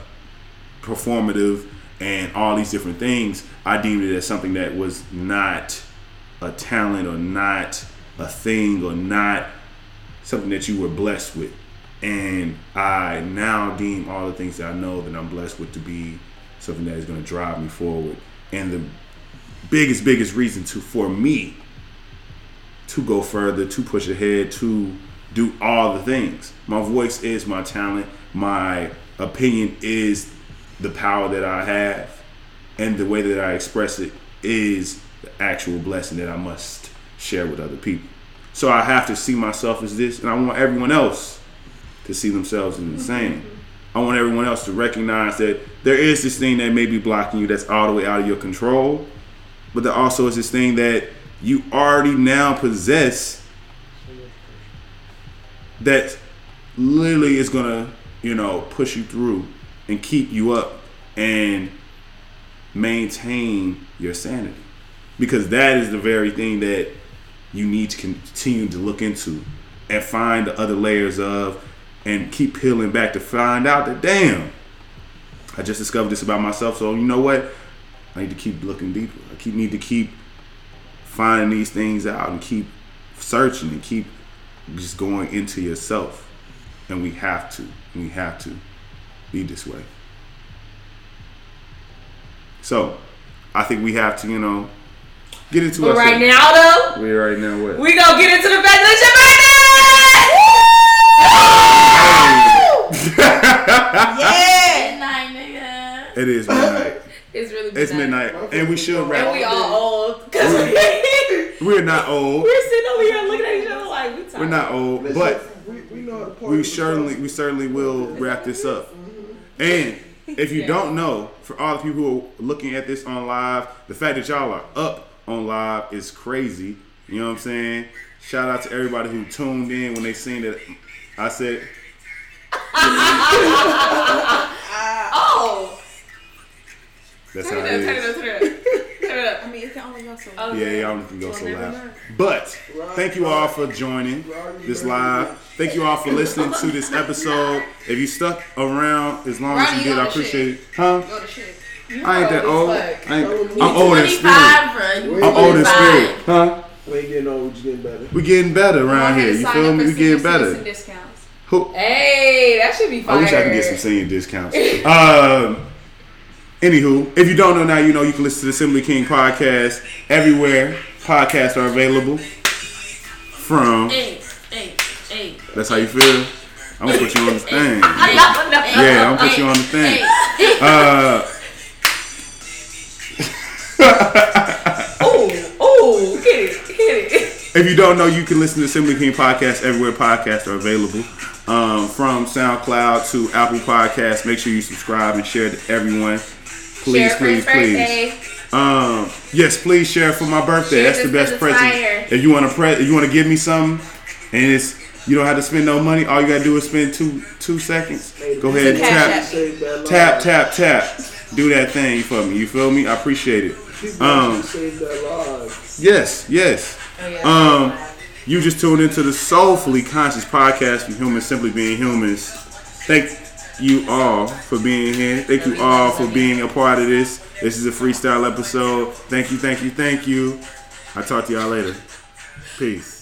performative, and all these different things, I deemed it as something that was not a talent or not a thing or not something that you were blessed with. And I now deem all the things that I know that I'm blessed with to be something that is going to drive me forward. And the biggest, biggest reason to for me to go further, to push ahead, to do all the things. My voice is my talent. My opinion is the power that I have, and the way that I express it is actual blessing that I must share with other people. So I have to see myself as this, and I want everyone else to see themselves in the same. Mm-hmm. I want everyone else to recognize that there is this thing that may be blocking you that's all the way out of your control, but there also is this thing that you already now possess that literally is gonna you know, push you through and keep you up and maintain your sanity. Because that is the very thing that you need to continue to look into and find the other layers of and keep peeling back to find out that damn, I just discovered this about myself. So you know what? I need to keep looking deeper. I keep need to keep finding these things out and keep searching and keep just going into yourself. And we have to. We have to be this way. So I think we have to, you know, get into But right ourselves. now, though, We right now what? we gonna get into the fact that Yeah. Midnight, nigga. it is midnight. it's really It's midnight, and we should wrap And wrap. we all old because we, We're not old. we're sitting over here looking at each other like we tired. We're not old, but we, we know how to we certainly we certainly will wrap this up. And if you Yeah. don't know, for all the people who are looking at this on live, the fact that y'all are up on live is crazy. You know what I'm saying? Shout out to everybody who tuned in when they seen that I said Oh, that's how turn it it up, turn it is. up, turn it up, turn it up. I mean, it can only go so. Oh, Yeah, y'all can go so loud. But thank you all for joining this live. Thank you all for listening to this episode. If you stuck around as long as you did, I appreciate it. Huh? Go to shit. I ain't that old old. I fuck. ain't, I'm old in spirit. bro. I'm old in 25. spirit. Huh? We ain't getting old, we just getting better. We getting better around here. You feel me? for We getting senior citizen better. Discounts. Who? Hey, that should be fire. I wish I could get some senior discounts. um, anywho, if you don't know now, you know you can listen to the Assembly King podcast everywhere. Podcasts are available. From Hey, hey, hey. that's how you feel. I'm gonna put you on the thing. Yeah, I'm gonna put you on the thing. Uh, Oh, oh, get it, hit it. if you don't know, you can listen to Assembly King podcast everywhere podcasts are available. Um, from SoundCloud to Apple Podcasts. Make sure you subscribe and share to everyone. Please, Share please, please. birthday. Um, yes, please share for my birthday. Share That's the best best 'cause present. fire. If you want to pre- if you want to give me something, and it's you don't have to spend no money. All you gotta do is spend two two seconds. Go ahead and tap, App. Save that tap, tap, tap. Do that thing for me. You feel me? I appreciate it. People Um, actually save that. Yes, yes. Oh, yeah. Um, you just tuned into the Soulfully Conscious podcast from Humans Simply Being Humans. Thank you all for being here. Thank you all for being a part of this. This is a freestyle episode. Thank you, thank you, thank you. I'll talk to y'all later. Peace.